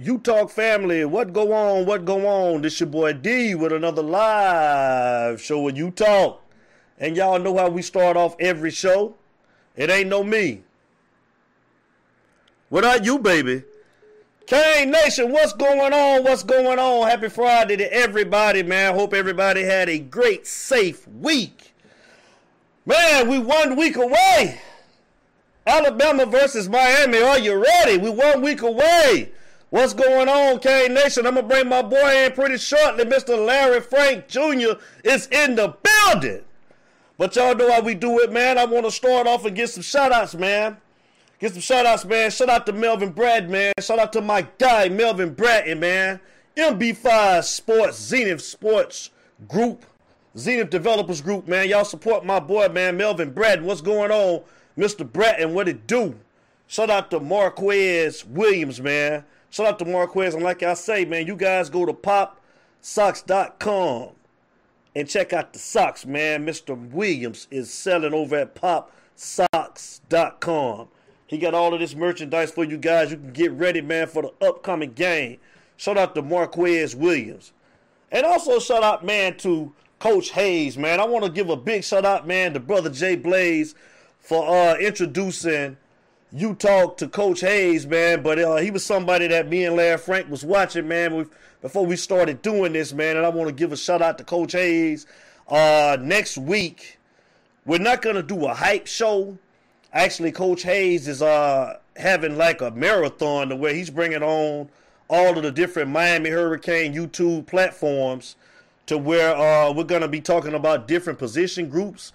You Talk family, what go on? What go on? This your boy D with another live show with You Talk. And y'all know how we start off every show. It ain't no me. What are you, baby? Kane Nation, what's going on? What's going on? Happy Friday to everybody, man. Hope everybody had a great, safe week. Man, we one week away. Alabama versus Miami. Are you ready? We one week away. What's going on, K Nation? I'm gonna bring my boy in pretty shortly. Mr. Larry Frank Jr. is in the building. But y'all know how we do it, man. I want to start off and get some shout outs, man. Get some shout outs, man. Shout out to Melvin Bratton, man. Shout out to my guy, Melvin Bratton, man. MB5 Sports, Zenith Sports Group, Zenith Developers Group, man. Y'all support my boy, man, Melvin Bratton. What's going on, Mr. Bratton? What it do? Shout out to Marquez Williams, man. Shout out to Marquez. And like I say, man, you guys go to popsocks.com and check out the socks, man. Mr. Williams is selling over at popsocks.com. He got all of this merchandise for you guys. You can get ready, man, for the upcoming game. Shout out to Marquez Williams. And also shout out, man, to Coach Hayes, man. I want to give a big shout out, man, to Brother Jay Blaze for uh, introducing you talk to Coach Hayes, man, but uh, he was somebody that me and Larry Frank was watching, man, before we started doing this, man. And I want to give a shout out to Coach Hayes. Uh, next week, we're not gonna do a hype show. Actually, Coach Hayes is uh having like a marathon to where he's bringing on all of the different Miami Hurricane YouTube platforms to where uh, we're gonna be talking about different position groups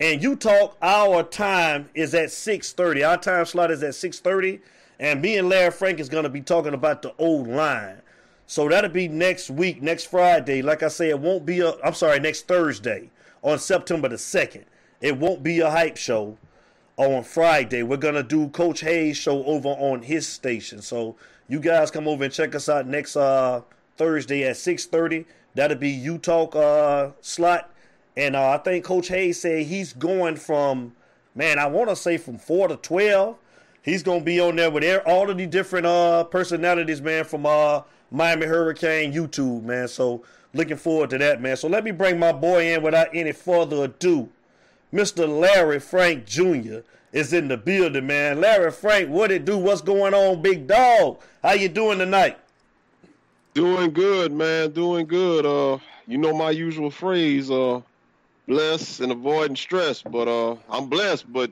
and you talk, our time is at 6.30. Our time slot is at 6.30. And me and Larry Frank is going to be talking about the old line. So that'll be next week, next Friday. Like I say, it won't be a, I'm sorry, next Thursday on September the 2nd. It won't be a hype show on Friday. We're going to do Coach Hayes show over on his station. So you guys come over and check us out next uh, Thursday at 6.30. That'll be You Talk uh, slot and uh, I think Coach Hayes said he's going from, man, I want to say from 4 to 12. He's going to be on there with all of the different uh, personalities, man, from uh, Miami Hurricane YouTube, man. So looking forward to that, man. So let me bring my boy in without any further ado. Mr. Larry Frank Jr. is in the building, man. Larry Frank, what it do? What's going on, big dog? How you doing tonight? Doing good, man. Doing good. Uh, you know my usual phrase. Uh, blessed and avoiding stress. But uh, I'm blessed. But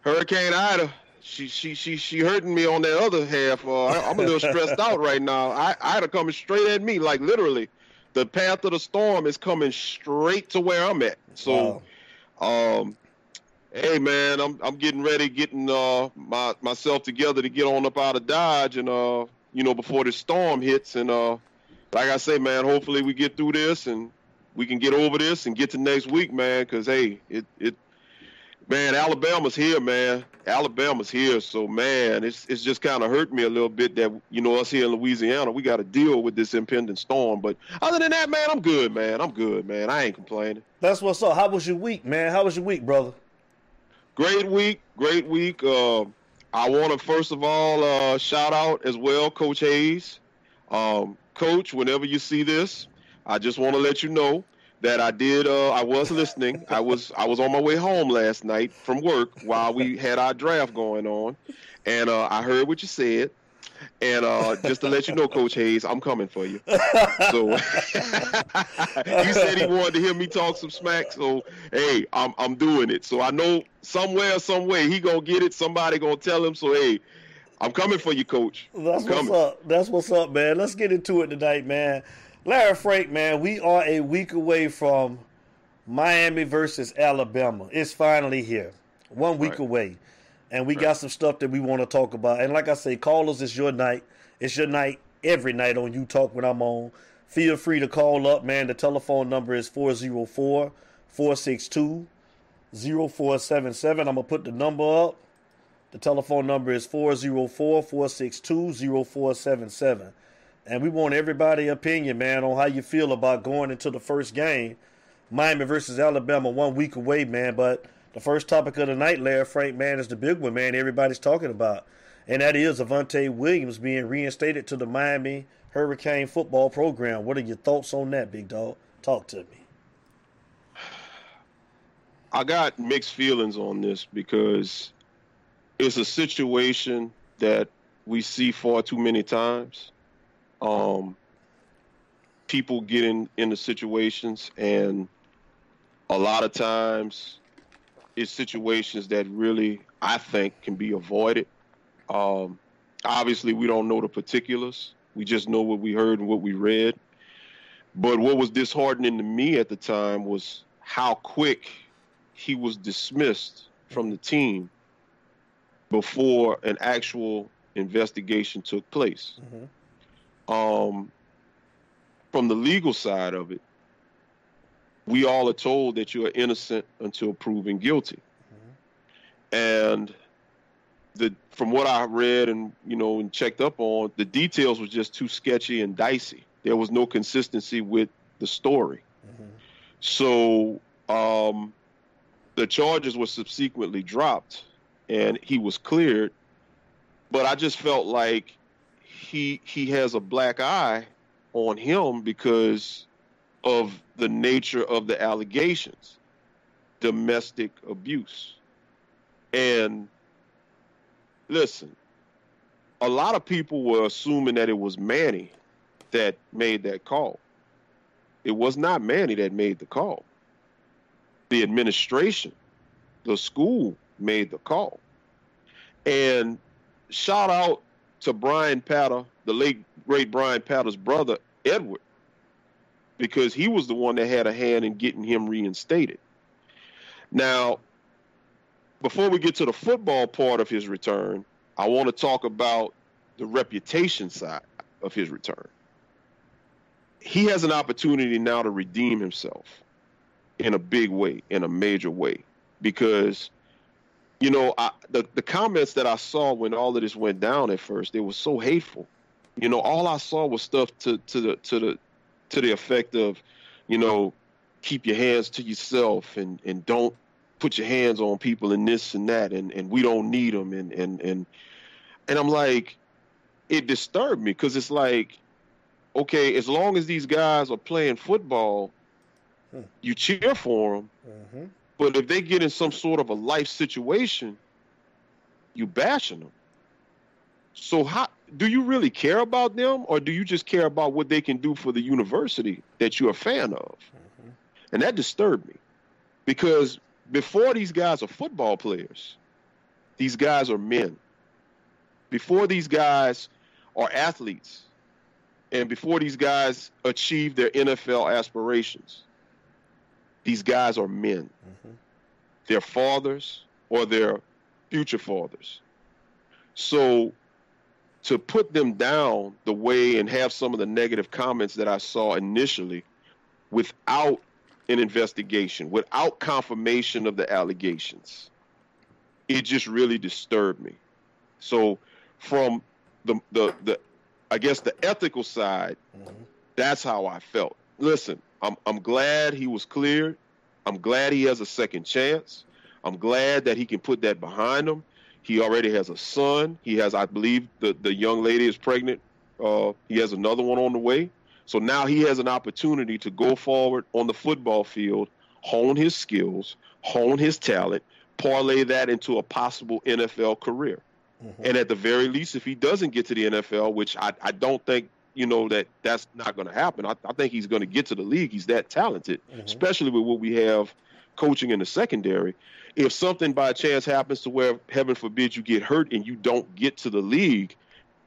Hurricane Ida, she she she she hurting me on that other half. Uh, I, am a little stressed out right now. I, Ida coming straight at me, like literally. The path of the storm is coming straight to where I'm at. So, wow. um, hey man, I'm I'm getting ready, getting uh my myself together to get on up out of Dodge, and uh, you know, before the storm hits, and uh, like I say, man, hopefully we get through this and we can get over this and get to next week, man. Because hey, it it man, Alabama's here, man. Alabama's here, so man, it's it's just kind of hurt me a little bit that you know us here in Louisiana, we got to deal with this impending storm. But other than that, man, I'm good, man. I'm good, man. I ain't complaining. That's what's up. How was your week, man? How was your week, brother? Great week, great week. Uh, I want to first of all uh, shout out as well, Coach Hayes. Um, Coach, whenever you see this, I just want to let you know that I did. Uh, I was listening. I was I was on my way home last night from work while we had our draft going on, and uh, I heard what you said. And uh, just to let you know, Coach Hayes, I'm coming for you. So he said he wanted to hear me talk some smack. So hey, I'm I'm doing it. So I know somewhere, some way, he gonna get it. Somebody gonna tell him. So hey, I'm coming for you, Coach. That's what's up. That's what's up, man. Let's get into it tonight, man. Larry Frank, man, we are a week away from Miami versus Alabama. It's finally here. One week right. away. And we right. got some stuff that we want to talk about. And like I say, call us. It's your night. It's your night every night on You Talk when I'm on. Feel free to call up, man. The telephone number is 404 462 0477. I'm going to put the number up. The telephone number is 404 462 0477. And we want everybody' opinion, man, on how you feel about going into the first game. Miami versus Alabama, one week away, man. But the first topic of the night, Larry Frank, man, is the big one, man. Everybody's talking about. and that is Avantae Williams being reinstated to the Miami Hurricane football program. What are your thoughts on that, big dog? Talk to me. I got mixed feelings on this because it's a situation that we see far too many times. Um, people get in into situations, and a lot of times it's situations that really I think can be avoided. Um, obviously, we don't know the particulars. We just know what we heard and what we read. But what was disheartening to me at the time was how quick he was dismissed from the team before an actual investigation took place. Mm-hmm. Um, from the legal side of it, we all are told that you are innocent until proven guilty. Mm-hmm. And the from what I read and you know and checked up on, the details was just too sketchy and dicey. There was no consistency with the story. Mm-hmm. So um, the charges were subsequently dropped and he was cleared. But I just felt like he he has a black eye on him because of the nature of the allegations domestic abuse. And listen, a lot of people were assuming that it was Manny that made that call. It was not Manny that made the call the administration, the school made the call. And shout out to Bryan Pata, the late great Bryan Pata's brother, Edward, because he was the one that had a hand in getting him reinstated. Now, before we get to the football part of his return, I want to talk about the reputation side of his return. He has an opportunity now to redeem himself in a big way, in a major way, because you know I, the the comments that I saw when all of this went down at first, they were so hateful. You know, all I saw was stuff to to the to the to the effect of, you know, keep your hands to yourself and and don't put your hands on people and this and that and and we don't need them and and and and I'm like, it disturbed me because it's like, okay, as long as these guys are playing football Hmm. You cheer for them, mm-hmm. But if they get in some sort of a life situation, you bashing them. So how do you really care about them, or do you just care about what they can do for the university that you're a fan of? Mm-hmm. And that disturbed me because before these guys are football players, these guys are men. Before these guys are athletes, and before these guys achieve their NFL aspirations, these guys are men. Mm-hmm. They're fathers or they're future fathers. So to put them down the way and have some of the negative comments that I saw initially without an investigation, without confirmation of the allegations, it just really disturbed me. So from the the the I guess the ethical side, mm-hmm. that's how I felt. Listen, I'm I'm glad he was cleared. I'm glad he has a second chance. I'm glad that he can put that behind him. He already has a son. He has, I believe, the the young lady is pregnant. Uh, he has another one on the way. So now he has an opportunity to go forward on the football field, hone his skills, hone his talent, parlay that into a possible NFL career. Mm-hmm. And at the very least, if he doesn't get to the NFL, which I, I don't think you know that that's not going to happen. I, I, think he's going to get to the league. He's that talented, mm-hmm. especially with what we have coaching in the secondary. If something by chance happens to where, heaven forbid, you get hurt and you don't get to the league,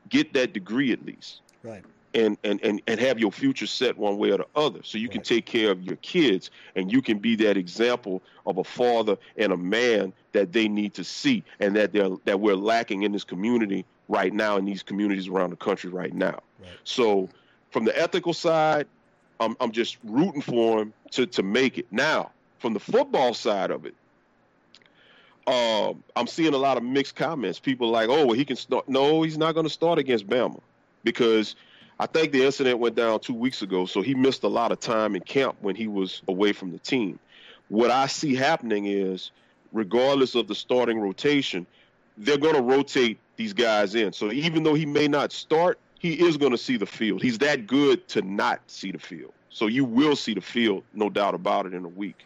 get that degree at least. Right. And, and, and, and have your future set one way or the other so you right. can take care of your kids and you can be that example of a father and a man that they need to see and that they're that we're lacking in this community right now in these communities around the country right now. Right. So, from the ethical side, I'm, I'm just rooting for him to, to make it. Now, from the football side of it, um, I'm seeing a lot of mixed comments. People like, oh, well, he can start. No, he's not going to start against Bama because I think the incident went down two weeks ago, so he missed a lot of time in camp when he was away from the team. What I see happening is, regardless of the starting rotation, they're going to rotate these guys in. So even though he may not start, he is going to see the field. He's that good to not see the field. So you will see the field, no doubt about it, in a week.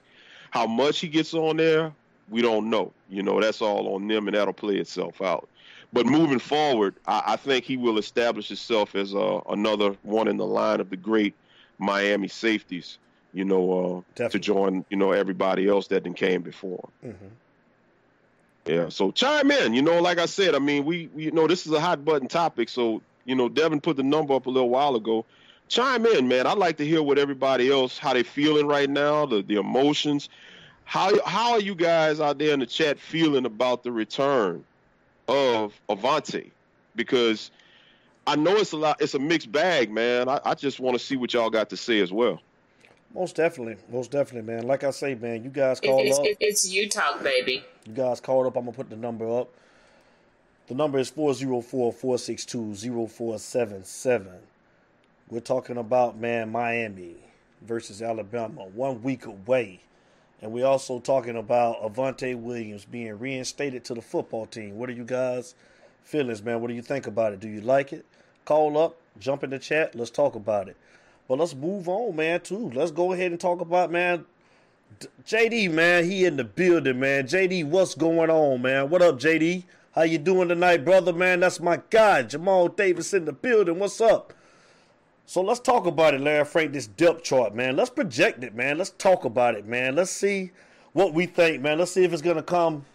How much he gets on there, we don't know. You know, that's all on them, and that'll play itself out. But moving forward, I, I think he will establish himself as uh, another one in the line of the great Miami safeties. You know, uh, to join you know everybody else that then came before. Mm-hmm. Yeah, so chime in. You know, like I said, I mean, we, we you know this is a hot button topic. So you know, Devin put the number up a little while ago. Chime in, man. I'd like to hear what everybody else how they feeling right now, the the emotions. How how are you guys out there in the chat feeling about the return of Avantae? Because I know it's a lot. It's a mixed bag, man. I, I just want to see what y'all got to say as well. Most definitely, most definitely, man. Like I say, man, you guys call it's, up. It's you talk, baby. You guys called up. I'm gonna put the number up. The number is 404-462-0477. We're talking about man Miami versus Alabama, one week away. And we're also talking about Avantae Williams being reinstated to the football team. What are you guys' feelings, man? What do you think about it? Do you like it? Call up, jump in the chat, let's talk about it. But let's move on, man, too. Let's go ahead and talk about, man, JD, man. He in the building, man. JD, what's going on, man? What up, JD? How you doing tonight, brother, man? That's my guy, Jamal Davis in the building. What's up? So let's talk about it, Larry Frank, this depth chart, man. Let's project it, man. Let's talk about it, man. Let's see what we think, man. Let's see if it's going to come.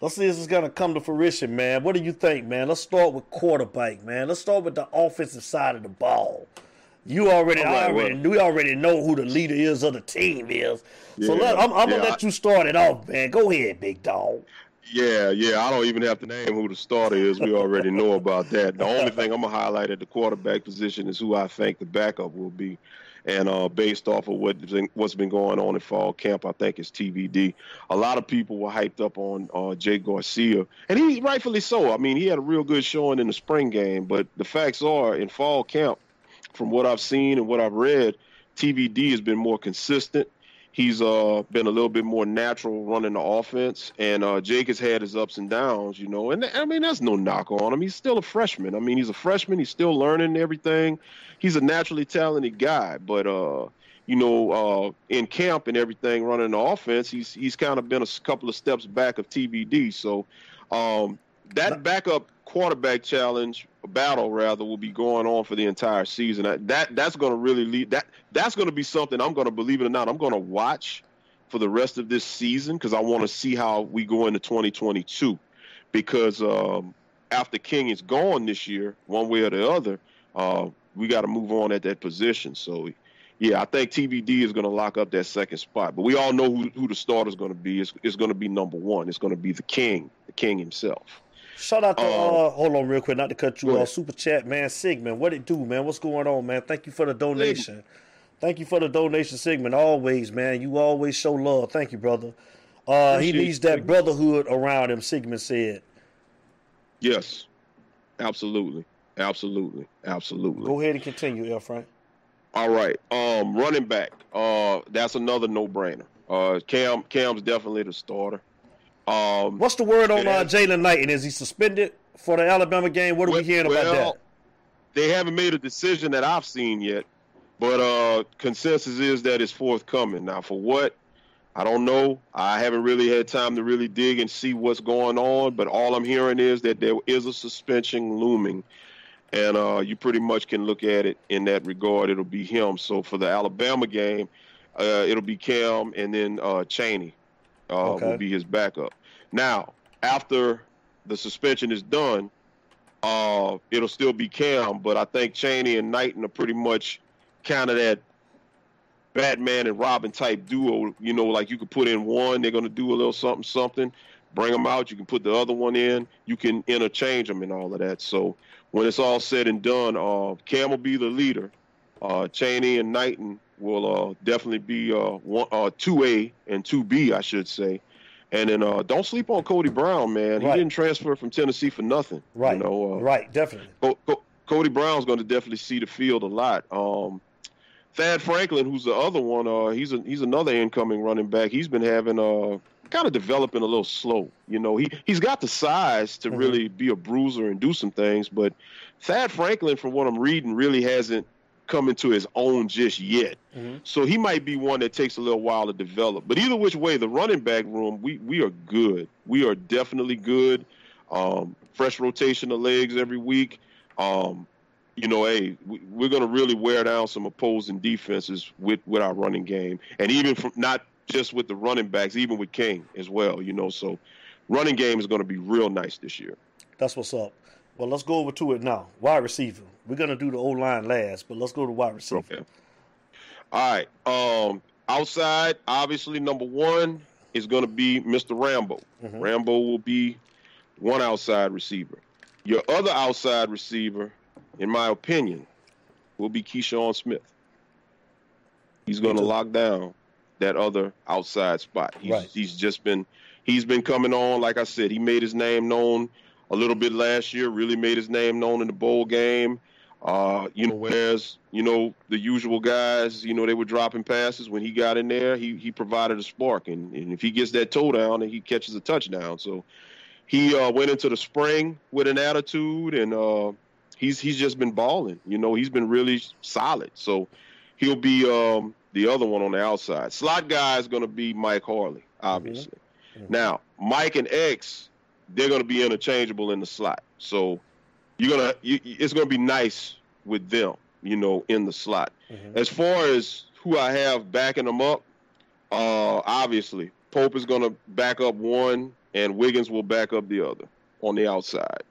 Let's see if it's going to come to fruition, man. What do you think, man? Let's start with quarterback, man. Let's start with the offensive side of the ball. You already, right, already well, we already know who the leader is of the team is. So let, I'm, I'm yeah, gonna let you start it off, man. Go ahead, big dog. Yeah, yeah. I don't even have to name who the starter is. We already know about that. The only thing I'm gonna highlight at the quarterback position is who I think the backup will be. And uh, based off of what what's been going on in fall camp, I think it's TVD. A lot of people were hyped up on uh, Jake Garcia, and he rightfully so. I mean, he had a real good showing in the spring game, but the facts are in fall camp, from what I've seen and what I've read, TVD has been more consistent. He's uh, been a little bit more natural running the offense, and uh, Jake has had his ups and downs, you know. And I mean, that's no knock on him. He's still a freshman. I mean, he's a freshman. He's still learning everything. He's a naturally talented guy, but uh, you know, uh, in camp and everything, running the offense, he's he's kind of been a couple of steps back of TVD. So um, that backup quarterback challenge battle rather will be going on for the entire season. That that's going to really lead that that's going to be something I'm going to believe it or not. I'm going to watch for the rest of this season because I want to see how we go into 2022. Because um, after King is gone this year, one way or the other, uh, we got to move on at that position. So. Yeah, I think TVD is going to lock up that second spot, but we all know who, who the starter is going to be. It's, it's going to be number one. It's going to be the king, the king himself. Shout out to uh, uh, hold on real quick, not to cut you off. Super chat, man. Sigmund, what it do, man? What's going on, man? Thank you for the donation. Thank you for the donation, Sigmund. Always, man. You always show love. Thank you, brother. Uh, he needs that brotherhood around him. Sigmund said. Yes, absolutely, absolutely, absolutely. Go ahead and continue, L. Frank. All right. Um, running back. Uh, that's another no-brainer. Uh, Cam Cam's definitely the starter. Um, What's the word on uh, Jaylan Knighton? Is he suspended for the Alabama game? What are well, we hearing about well, that? They haven't made a decision that I've seen yet, but uh, consensus is that it's forthcoming. Now, for what? I don't know. I haven't really had time to really dig and see what's going on, but all I'm hearing is that there is a suspension looming. And uh, you pretty much can look at it in that regard. It'll be him. So for the Alabama game, uh, it'll be Cam and then uh, Chaney uh, okay. will be his backup. Now, after the suspension is done, uh, it'll still be Cam, but I think Chaney and Knighton are pretty much kind of that Batman and Robin type duo. You know, like you could put in one, they're going to do a little something, something, bring them out. You can put the other one in. You can interchange them and all of that. So when it's all said and done, uh, Cam will be the leader. Uh, Chaney and Knighton will uh, definitely be uh, one, uh, 2A and 2B, I should say. And then uh, don't sleep on Cody Brown, man. He right. didn't transfer from Tennessee for nothing. Right. You know, uh, right. Definitely. Co- Co- Cody Brown's going to definitely see the field a lot. Um, Thad Franklin, who's the other one, uh, he's a, he's another incoming running back. He's been having uh, kind of developing a little slow. You know, he he's got the size to mm-hmm. really be a bruiser and do some things, but Thad Franklin, from what I'm reading, really hasn't come into his own just yet. Mm-hmm. So he might be one that takes a little while to develop. But either which way, the running back room, we we are good. We are definitely good. Um, fresh rotation of legs every week. Um, you know, hey, we, are going to really wear down some opposing defenses with with our running game, and even from not just with the running backs, even with King as well. You know, so running game is going to be real nice this year. That's what's up. Well, let's go over to it now. Wide receiver. We're gonna do the O line last, but let's go to wide receiver. Okay. All right. Um, outside, obviously, number one is going to be Mr. Rambo. Mm-hmm. Rambo will be one outside receiver. Your other outside receiver, in my opinion, will be Keyshawn Smith. He's going to lock down that other outside spot. He's, right. he's just been he's been coming on. Like I said, he made his name known a little bit last year. Really made his name known in the bowl game. Uh, you know, whereas you know the usual guys, you know, they were dropping passes. When he got in there, he he provided a spark, and, and if he gets that toe down, and he catches a touchdown. So he uh, went into the spring with an attitude, and uh, he's he's just been balling. You know, he's been really solid. So he'll be um, the other one on the outside. Slot guy is going to be Mike Harley, obviously. Mm-hmm. Mm-hmm. Now, Mike and X, they're going to be interchangeable in the slot. So you're gonna, you, it's going to be nice with them, you know, in the slot. Mm-hmm. As far as who I have backing them up, uh, obviously Pope is going to back up one, and Wiggins will back up the other on the outside.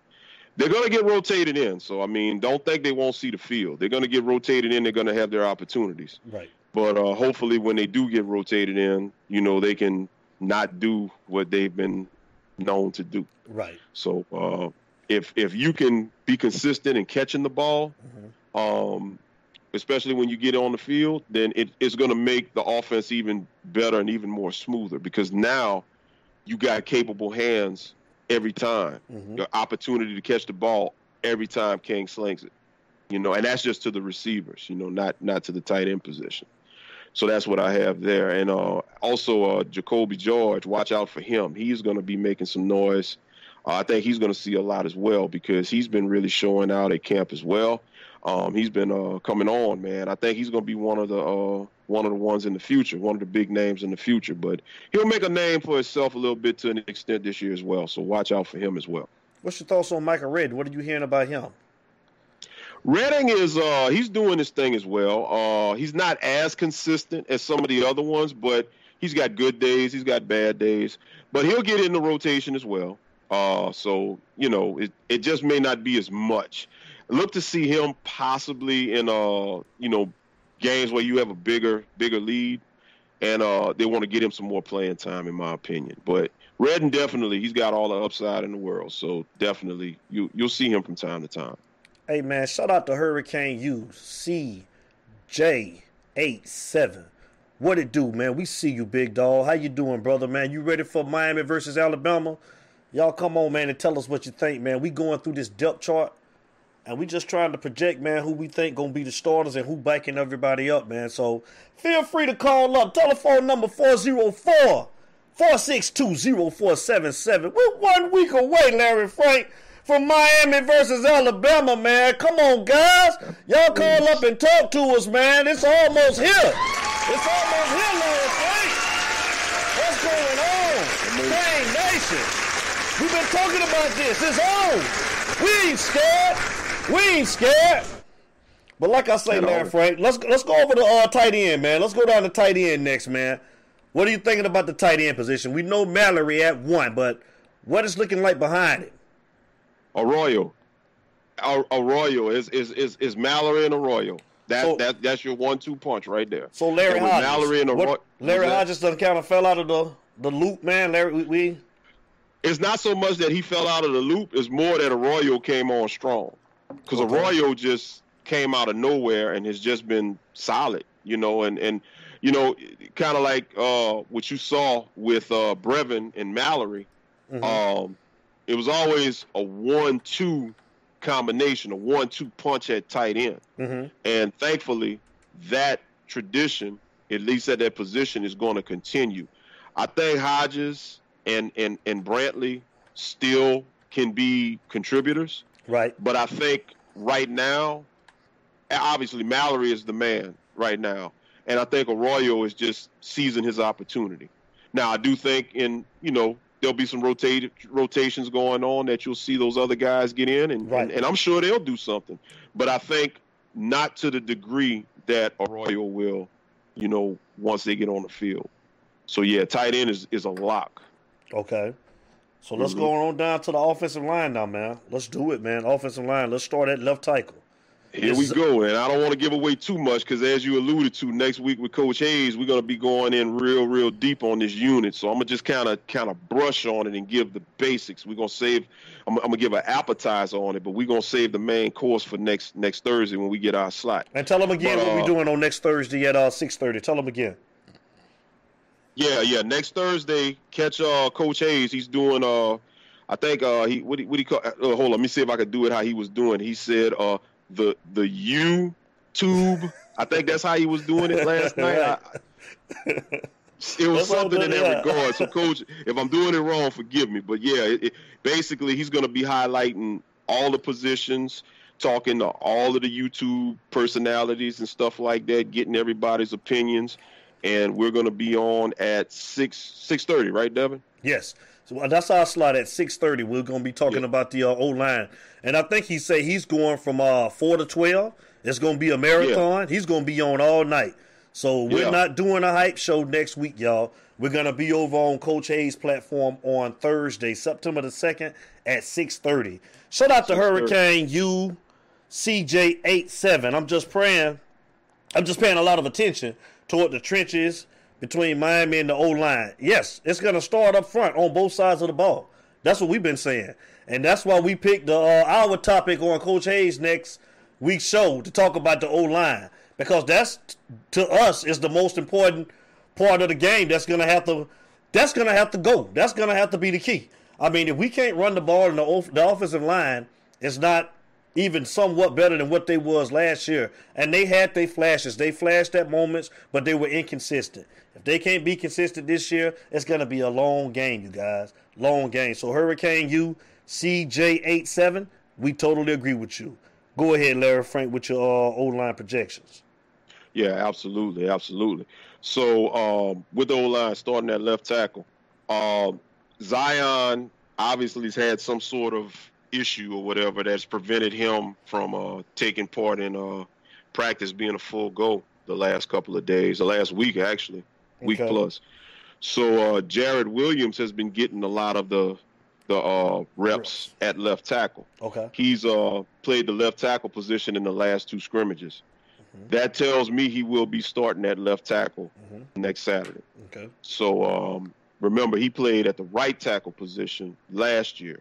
They're going to get rotated in. So, I mean, don't think they won't see the field. They're going to get rotated in. They're going to have their opportunities. Right. But uh, hopefully, when they do get rotated in, you know, they can not do what they've been known to do. Right. So uh, if if you can be consistent in catching the ball, mm-hmm. um, especially when you get on the field, then it, it's going to make the offense even better and even more smoother because now you got capable hands every time. Mm-hmm. Your opportunity to catch the ball every time King slings it. You know, and that's just to the receivers. You know, not not to the tight end position. So that's what I have there. And uh, also, uh, Jacoby George, watch out for him. He's going to be making some noise. Uh, I think he's going to see a lot as well because he's been really showing out at camp as well. Um, he's been uh, coming on, man. I think he's going to be one of the uh, one of the ones in the future, one of the big names in the future. But he'll make a name for himself a little bit to an extent this year as well. So watch out for him as well. What's your thoughts on Michael Redding? What are you hearing about him? Redding is uh he's doing his thing as well. Uh he's not as consistent as some of the other ones, but he's got good days, he's got bad days. But he'll get in the rotation as well. Uh so, you know, it, it just may not be as much. Look to see him possibly in uh, you know, games where you have a bigger, bigger lead. And uh they want to get him some more playing time in my opinion. But Redding definitely he's got all the upside in the world. So definitely you you'll see him from time to time. Hey man, shout out to Hurricane U C J CJ87. What it do, man? We see you, big dog. How you doing, brother, man? You ready for Miami versus Alabama? Y'all come on, man, and tell us what you think, man. We going through this depth chart, and we just trying to project, man, who we think gonna be the starters and who backing everybody up, man. So feel free to call up. Telephone number 404 462 0477. We're one week away, Larry Frank from Miami versus Alabama, man. Come on, guys. Y'all call up and talk to us, man. It's almost here. It's almost here, Lord Frank. What's going on? Dang Nation. We've been talking about this. It's on. We ain't scared. We ain't scared. But like I say, Larry Frank, let's let's go over the uh, tight end, man. Let's go down to tight end next, man. What are you thinking about the tight end position? We know Mallory at one, but what is looking like behind it? Arroyo. Arroyo is is is is Mallory and Arroyo. That so, that that's your one-two punch right there. So Larry Hodges, Mallory and Arroyo. Larry Hodges done kind of fell out of the the loop, man. Larry, we, we. It's not so much that he fell out of the loop; it's more that Arroyo came on strong, because okay. Arroyo just came out of nowhere and has just been solid, you know, and and you know, kind of like uh, what you saw with uh, Brevin and Mallory. Mm-hmm. Um, it was always a one-two combination, a one-two punch at tight end, mm-hmm. and thankfully that tradition, at least at that position, is going to continue. I think Hodges and and and Brantley still can be contributors. Right. But I think right now, obviously Mallory is the man right now, and I think Arroyo is just seizing his opportunity. Now I do think in you know there'll be some rotate, rotations going on that you'll see those other guys get in, and, Right. and and I'm sure they'll do something. But I think not to the degree that Arroyo will, you know, once they get on the field. So yeah, tight end is is a lock. Okay. So let's Mhm. go on down to the offensive line now, man. Let's do it, man. Offensive line. Let's start at left tackle. Here we Is- go, and I don't want to give away too much because, as you alluded to, next week with Coach Hayes, we're going to be going in real, real deep on this unit. So I'm gonna just kind of, kind of brush on it and give the basics. We're gonna save. I'm, I'm gonna give an appetizer on it, but we're gonna save the main course for next next Thursday when we get our slot. And tell them again But, what we're uh, doing on next Thursday at uh, 6.30. Tell them again. Yeah, yeah. Next Thursday, catch uh, Coach Hayes. He's doing. Uh, I think uh, he what he, what he call. Uh, hold on, let me see if I could do it how he was doing. He said uh, the the YouTube. I think that's how he was doing it last night. I, it was That's something in that yeah. regard. So, Coach, if I'm doing it wrong, forgive me. But yeah, it, it, basically, he's going to be highlighting all the positions, talking to all of the YouTube personalities and stuff like that, getting everybody's opinions. And we're going to be on at six six thirty, right, Devin? Yes. So uh, that's our slot at 6.30. We're going to be talking Yeah. about the uh, O-line. And I think he said he's going from uh, 4 to 12. It's going to be a marathon. He's going to be on all night. So we're Yeah. not doing a hype show next week, y'all. We're going to be over on Coach Hayes' platform on Thursday, September the 2nd at 6.30. Shout out to Hurricane U CJ87. I'm just praying I'm just paying a lot of attention toward the trenches between Miami and the O line. Yes, it's going to start up front on both sides of the ball. That's what we've been saying, and that's why we picked the, uh, our topic on Coach Hayes next week's show to talk about the O line because that's to us is the most important part of the game. That's going to have to that's going to have to go. That's going to have to be the key. I mean, if we can't run the ball in the, the offensive line, it's not even somewhat better than what they was last year. And they had their flashes. They flashed at moments, but they were inconsistent. If they can't be consistent this year, it's going to be a long game, you guys. Long game. So Hurricane U, CJ87, we totally agree with you. Go ahead, Larry Frank, with your uh, O-line projections. Yeah, absolutely, absolutely. So um, with the O line starting at left tackle, um, Zion obviously has had some sort of issue or whatever that's prevented him from uh, taking part in uh, practice being a full go the last couple of days, the last week actually, week Okay. plus. So uh, Jarrid Williams has been getting a lot of the the uh, reps at left tackle. Okay. He's uh, played the left tackle position in the last two scrimmages. Mhm. That tells me he will be starting at left tackle Mhm. next Saturday. Okay. So um, remember, he played at the right tackle position last year,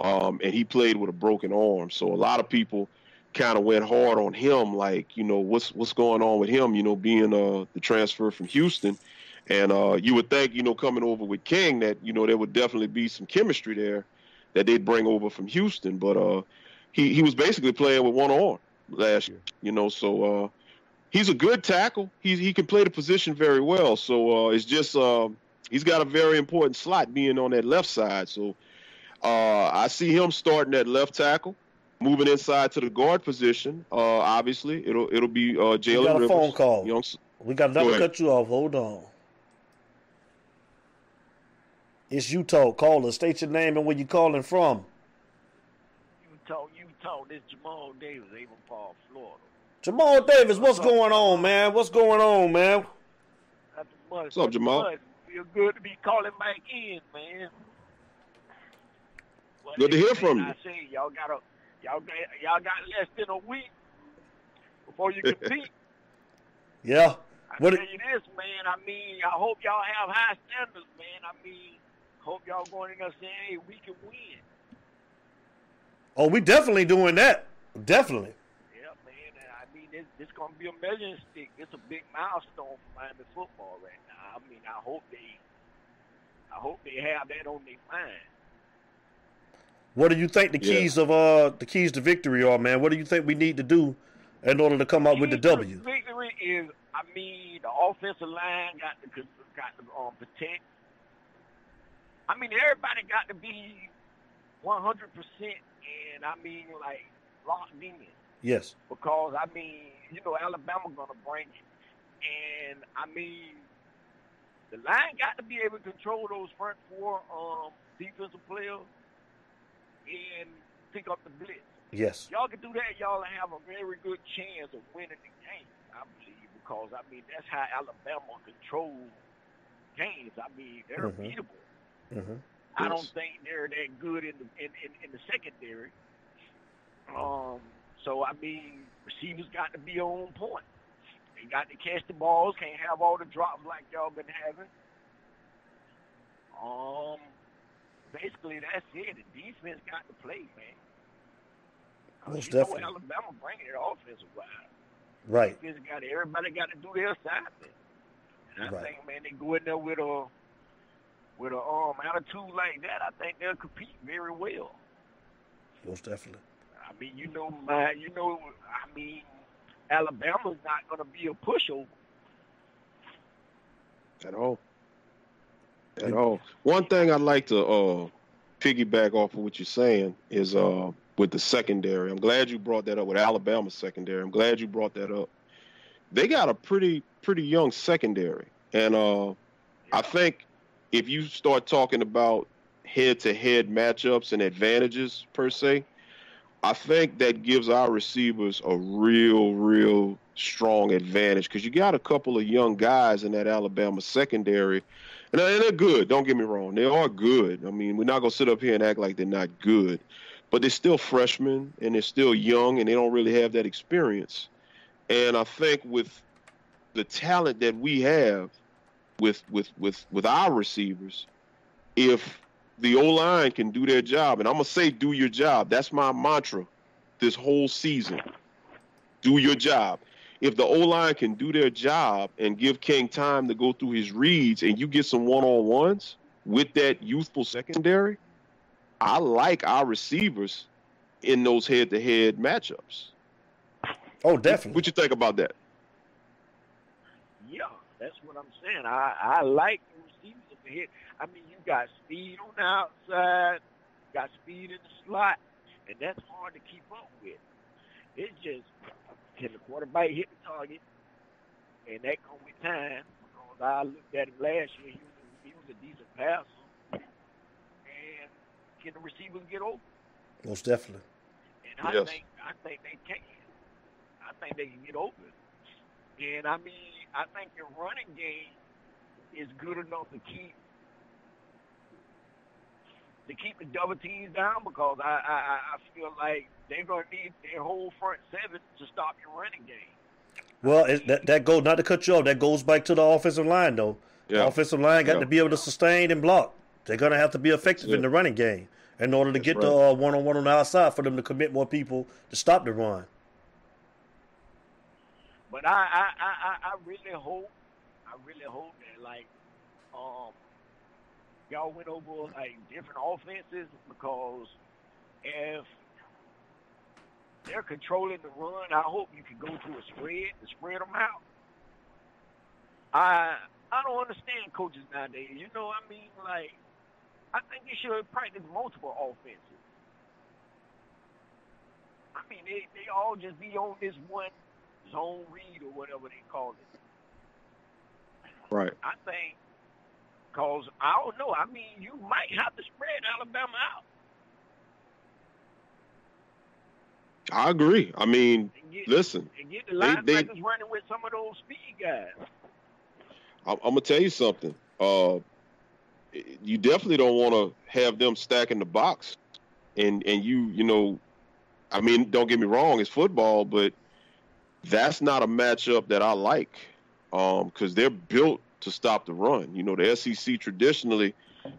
um, and he played with a broken arm. So a lot of people kind of went hard on him, like you know what's what's going on with him, you know, being uh, the transfer from Houston. And uh, you would think, you know, coming over with King, that you know there would definitely be some chemistry there that they'd bring over from Houston. But uh, he he was basically playing with one arm last year, you know. So uh, he's a good tackle. He he can play the position very well. So uh, it's just uh, he's got a very important slot being on that left side. So uh, I see him starting at left tackle, moving inside to the guard position. Uh, obviously, it'll it'll be uh, Jalen got a Rivers. phone call. Young, We got not Go to cut you off. Hold on. It's Utah. Caller. State your name and where you calling from. Utah, Utah, this Jamal Davis, Avon Park, Florida. Jamal Davis, what's going on, man? What's going on, man? Not much. What's up, not too Jamal? much. Feel good to be calling back in, man. But Good to hear from you. I say, y'all got a, y'all got, y'all got less than a week before you compete. Yeah. I What tell you this, man. I mean, I hope y'all have high standards, man. I mean, hope y'all going in there saying, hey, we can win. Oh, we definitely doing that. Definitely. Yeah, man. and I mean, this this gonna be a measuring stick. It's a big milestone for Miami football right now. I mean, I hope they, I hope they have that on their mind. What do you think the Yeah. keys of uh the keys to victory are, man? What do you think we need to do in order to come out with the W? Victory is, I mean, the offensive line got to got to um, protect I mean, everybody got to be 100%, and I mean, like, locked in. Yes. Because, I mean, you know, Alabama going to bring it. And, I mean, the line got to be able to control those front four um, defensive players and pick up the blitz. Yes. Y'all can do that. Y'all have a very good chance of winning the game, I believe, because, I mean, that's how Alabama controls games. I mean, they're Mhm. beatable. Mm-hmm. I don't think they're that good in the in, in, in the secondary. Um, so I mean, receivers got to be on point. They got to catch the balls. Can't have all the drops like y'all been having. Um, basically that's it. The defense got to play, man. 'Cause Most you know definitely. Alabama bringing it offensive wise. Right. Defense got everybody got to do their side. Man. And I Right. think, man, they go in there with a with a um attitude like that. I think they'll compete very well. Most definitely. I mean, you know, my, you know, I mean, Alabama's not going to be a pushover. At all. At all. One thing I'd like to uh, piggyback off of what you're saying is uh, with the secondary. I'm glad you brought that up with Alabama secondary. I'm glad you brought that up. They got a pretty pretty young secondary, and uh, I think if you start talking about head-to-head matchups and advantages per se, I think that gives our receivers a real, real strong advantage because you got a couple of young guys in that Alabama secondary, and they're good. Don't get me wrong; they are good. I mean, we're not gonna sit up here and act like they're not good, but they're still freshmen and they're still young and they don't really have that experience. And I think with the talent that we have with with with with our receivers, if the O line can do their job, and I'm gonna say do your job. That's my mantra this whole season. Do your job. If the O line can do their job and give King time to go through his reads, and you get some one on ones with that youthful secondary, I like our receivers in those head to head matchups. Oh, definitely. What you think about that? Yeah, that's what I'm saying. I I like the receivers up ahead. I mean, you got speed on the outside, got speed in the slot, and that's hard to keep up with. It's just can the quarterback hit the target, and that come with time. Because I looked at him last year, he was a, he was a decent passer, and can the receivers get open? Most definitely. And I Yes. think I think they can. I think they can get open. And I mean, I think the running game is good enough to keep to keep the double teams down because I I, I- I feel like they're gonna need their whole front seven to stop your running game. Well, it, that that goes not to cut you off. That goes back to the offensive line, though. The Yeah. offensive line got Yeah. to be able to sustain and block. They're gonna have to be effective in the running game in order to That's get the uh, one-on-one on the outside for them to commit more people to stop the run. But I I, I, I- I really hope I really hope that like um y'all went over like different offenses because if they're controlling the run, I hope you can go to a spread and spread them out. I I don't understand coaches nowadays. You know, I mean, like I think they should practice multiple offenses. I mean, they they all just be on this one zone read or whatever they call it. Right. I think, cause I don't know. I mean, you might have to spread Alabama out I agree. I mean, get listen, and get the they- they- linebackers running with some of those speed guys. I'm, I'm gonna tell you something. Uh, you definitely don't want to have them stacking the box, and and you you know, I mean, don't get me wrong, it's football, but that's not a matchup that I like, um, because they're built to stop the run. You know, the SEC traditionally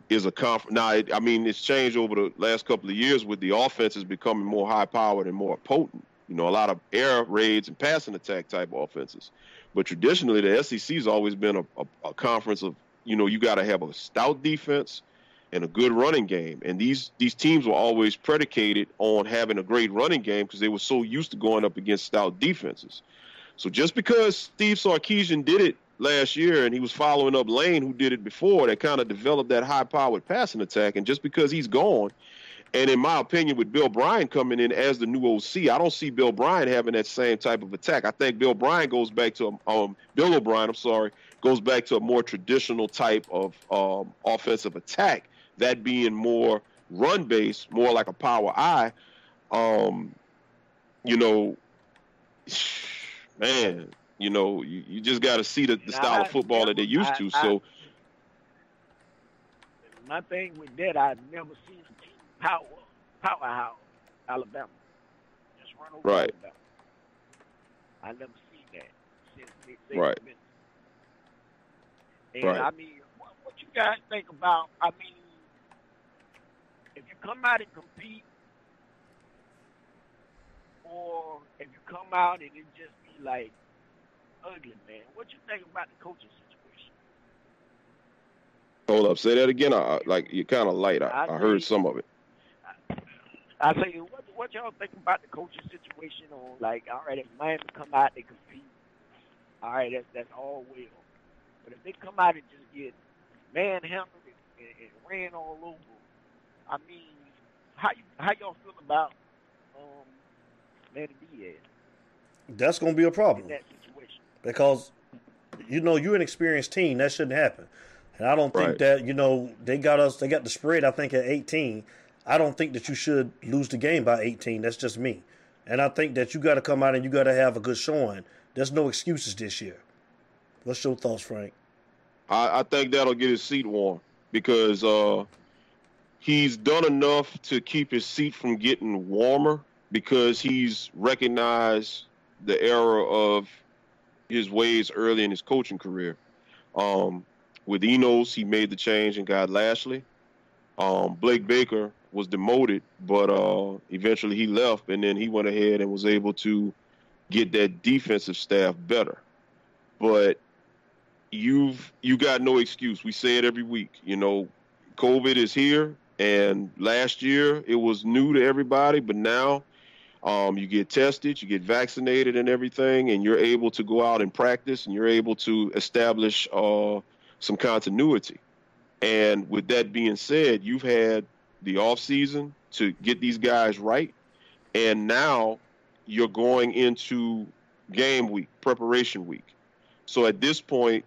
is a conference. Now, it, I mean, it's changed over the last couple of years with the offenses becoming more high powered and more potent. You know, a lot of air raids and passing attack type offenses. But traditionally, the SEC has always been a, a, a conference of, you know, you got to have a stout defense and a good running game. And these these teams were always predicated on having a great running game because they were so used to going up against stout defenses. So just because Steve Sarkisian did it last year, and he was following up Lane, who did it before, that kind of developed that high-powered passing attack. And just because he's gone, and in my opinion, with Bill Bryan coming in as the new OC, I don't see Bill Bryan having that same type of attack. I think Bill Bryan goes back to um, Bill O'Brien. I'm sorry, goes back to a more traditional type of um, offensive attack. That being more run based, more like a power I. Um, you know, man, you know, you, you just got to see the, the style I, of football that they're used I, to. I, so, my thing with that, I've never seen a team power powerhouse Alabama. Just run over right. Alabama. I never seen that since they, right. Been. And right. I mean, what, what you guys think about? I mean, if you come out and compete, or if you come out and it just be like ugly, man. What you think about the coaching situation? Hold up, say that again. I, like you're kind of light. I, I, I heard some of it. I, I say, what, what y'all think about the coaching situation? On like, all right, if Miami come out, they compete. All right, that's that's all well. But if they come out and just get manhandled and, and, and ran all over, I mean, how you, how y'all feel about um, Manny Diaz? That's going to be a problem because you know you're an experienced team. That shouldn't happen. And I don't think right. that you know they got us. They got the spread. I think at 18. I don't think that you should lose the game by 18. That's just me. And I think that you got to come out and you got to have a good showing. There's no excuses this year. What's your thoughts, Frank? I, I think that'll get his seat warm because uh, he's done enough to keep his seat from getting warmer because he's recognized the era of his ways early in his coaching career. Um, with Enos, he made the change and got Lashley. Um, Blake Baker was demoted, but uh, eventually he left, and then he went ahead and was able to get that defensive staff better. But you've you got no excuse. We say it every week. You know, COVID is here, and last year it was new to everybody, but now um, you get tested, you get vaccinated, and everything, and you're able to go out and practice, and you're able to establish uh, some continuity. And with that being said, you've had the off season to get these guys right, and now you're going into game week, preparation week. So at this point,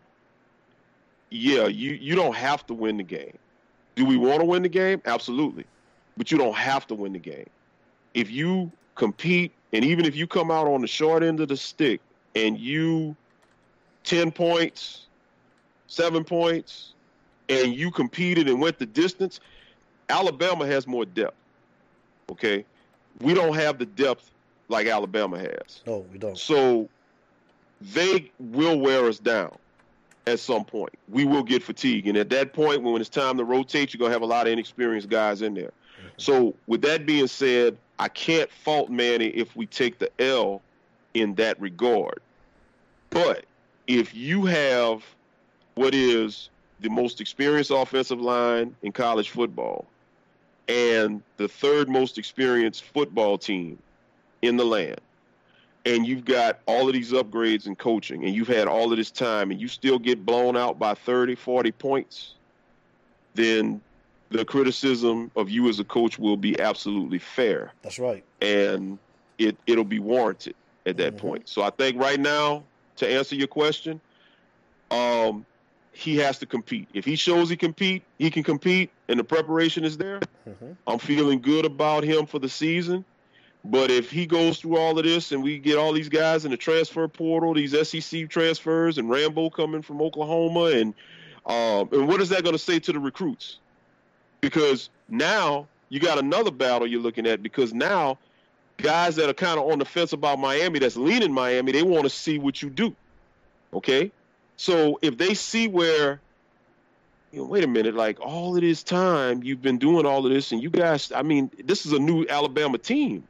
yeah, you you don't have to win the game. Do we want to win the game? Absolutely, but you don't have to win the game. If you compete, and even if you come out on the short end of the stick and you 10 points, seven points, and you competed and went the distance, Alabama has more depth. Okay? We don't have the depth like Alabama has. No, we don't. So they will wear us down at some point. We will get fatigued. And at that point, when it's time to rotate, you're going to have a lot of inexperienced guys in there. Mm-hmm. So, with that being said, I can't fault Manny if we take the L in that regard. But if you have what is the most experienced offensive line in college football and the third most experienced football team in the land, and you've got all of these upgrades in coaching and you've had all of this time and you still get blown out by 30, 40 points, then the criticism of you as a coach will be absolutely fair. That's right. And it it'll be warranted at that mm-hmm. point. So I think right now, to answer your question, um, he has to compete. If he shows he compete, he can compete, and the preparation is there. Mm-hmm. I'm feeling good about him for the season. But if he goes through all of this and we get all these guys in the transfer portal, these SEC transfers, and Rambo coming from Oklahoma, and um, and what is that going to say to the recruits? Because now you got another battle you're looking at because now guys that are kind of on the fence about Miami that's leaning Miami, they want to see what you do. Okay? So if they see where you know, wait a minute, like all of this time you've been doing all of this and you guys I mean, this is a new Alabama team.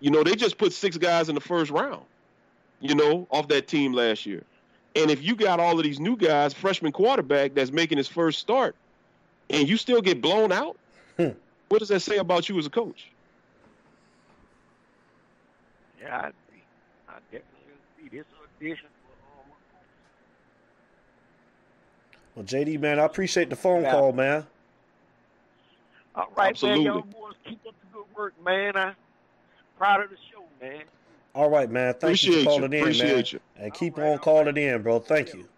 You know, they just put six guys in the first round, you know, off that team last year. And if you got all of these new guys, freshman quarterback that's making his first start, and you still get blown out, hmm. what does that say about you as a coach? Yeah, I agree. I definitely agree. This audition for Well, JD, man, I appreciate the phone Yeah. call, man. All right, Absolutely. man. Y'all boys keep up the good work, man. I'm proud of the show, man. All right, man. Thank Appreciate you you. for calling in, Appreciate man. you. And keep All right, on all calling in, bro. Thank you.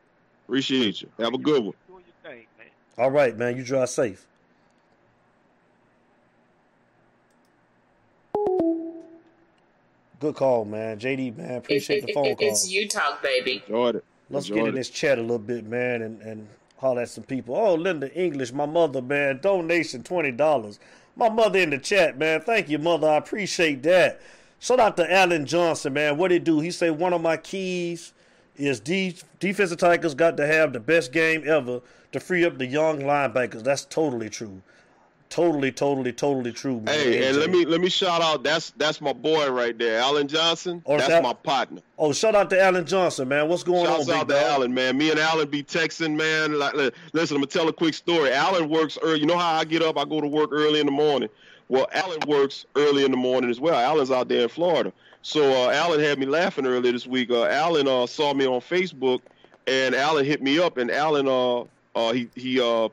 Appreciate you. Have a good one. Doing your thing, man. All right, man. You drive safe. Good call, man. JD, man. Appreciate the phone call. It's you talk, baby. Enjoyed it. Let's Enjoyed get in this chat a little bit, man, and, and holler at some people. Oh, Linda English, my mother, man, donation twenty dollars. My mother in the chat, man. Thank you, mother. I appreciate that. Shout out to Alan Johnson, man. What did he do? He say one of my keys is de- defensive tackles got to have the best game ever to free up the young linebackers. That's totally true. Totally, totally, totally true, man. Hey, and let me let me shout out. That's that's my boy right there, Alan Johnson. Oh, that's that- my partner. Oh, shout out to Alan Johnson, man. What's going Shouts on, Shout out to? Alan, man. Me and Alan be texting, man. Like, listen, I'm gonna tell a quick story. Alan works early. You know how I get up? I go to work early in the morning. Well, Alan works early in the morning as well. Alan's out there in Florida. So uh, Alan had me laughing earlier this week. Uh, Alan uh, saw me on Facebook, and Alan hit me up, and Alan uh, uh, he he uh,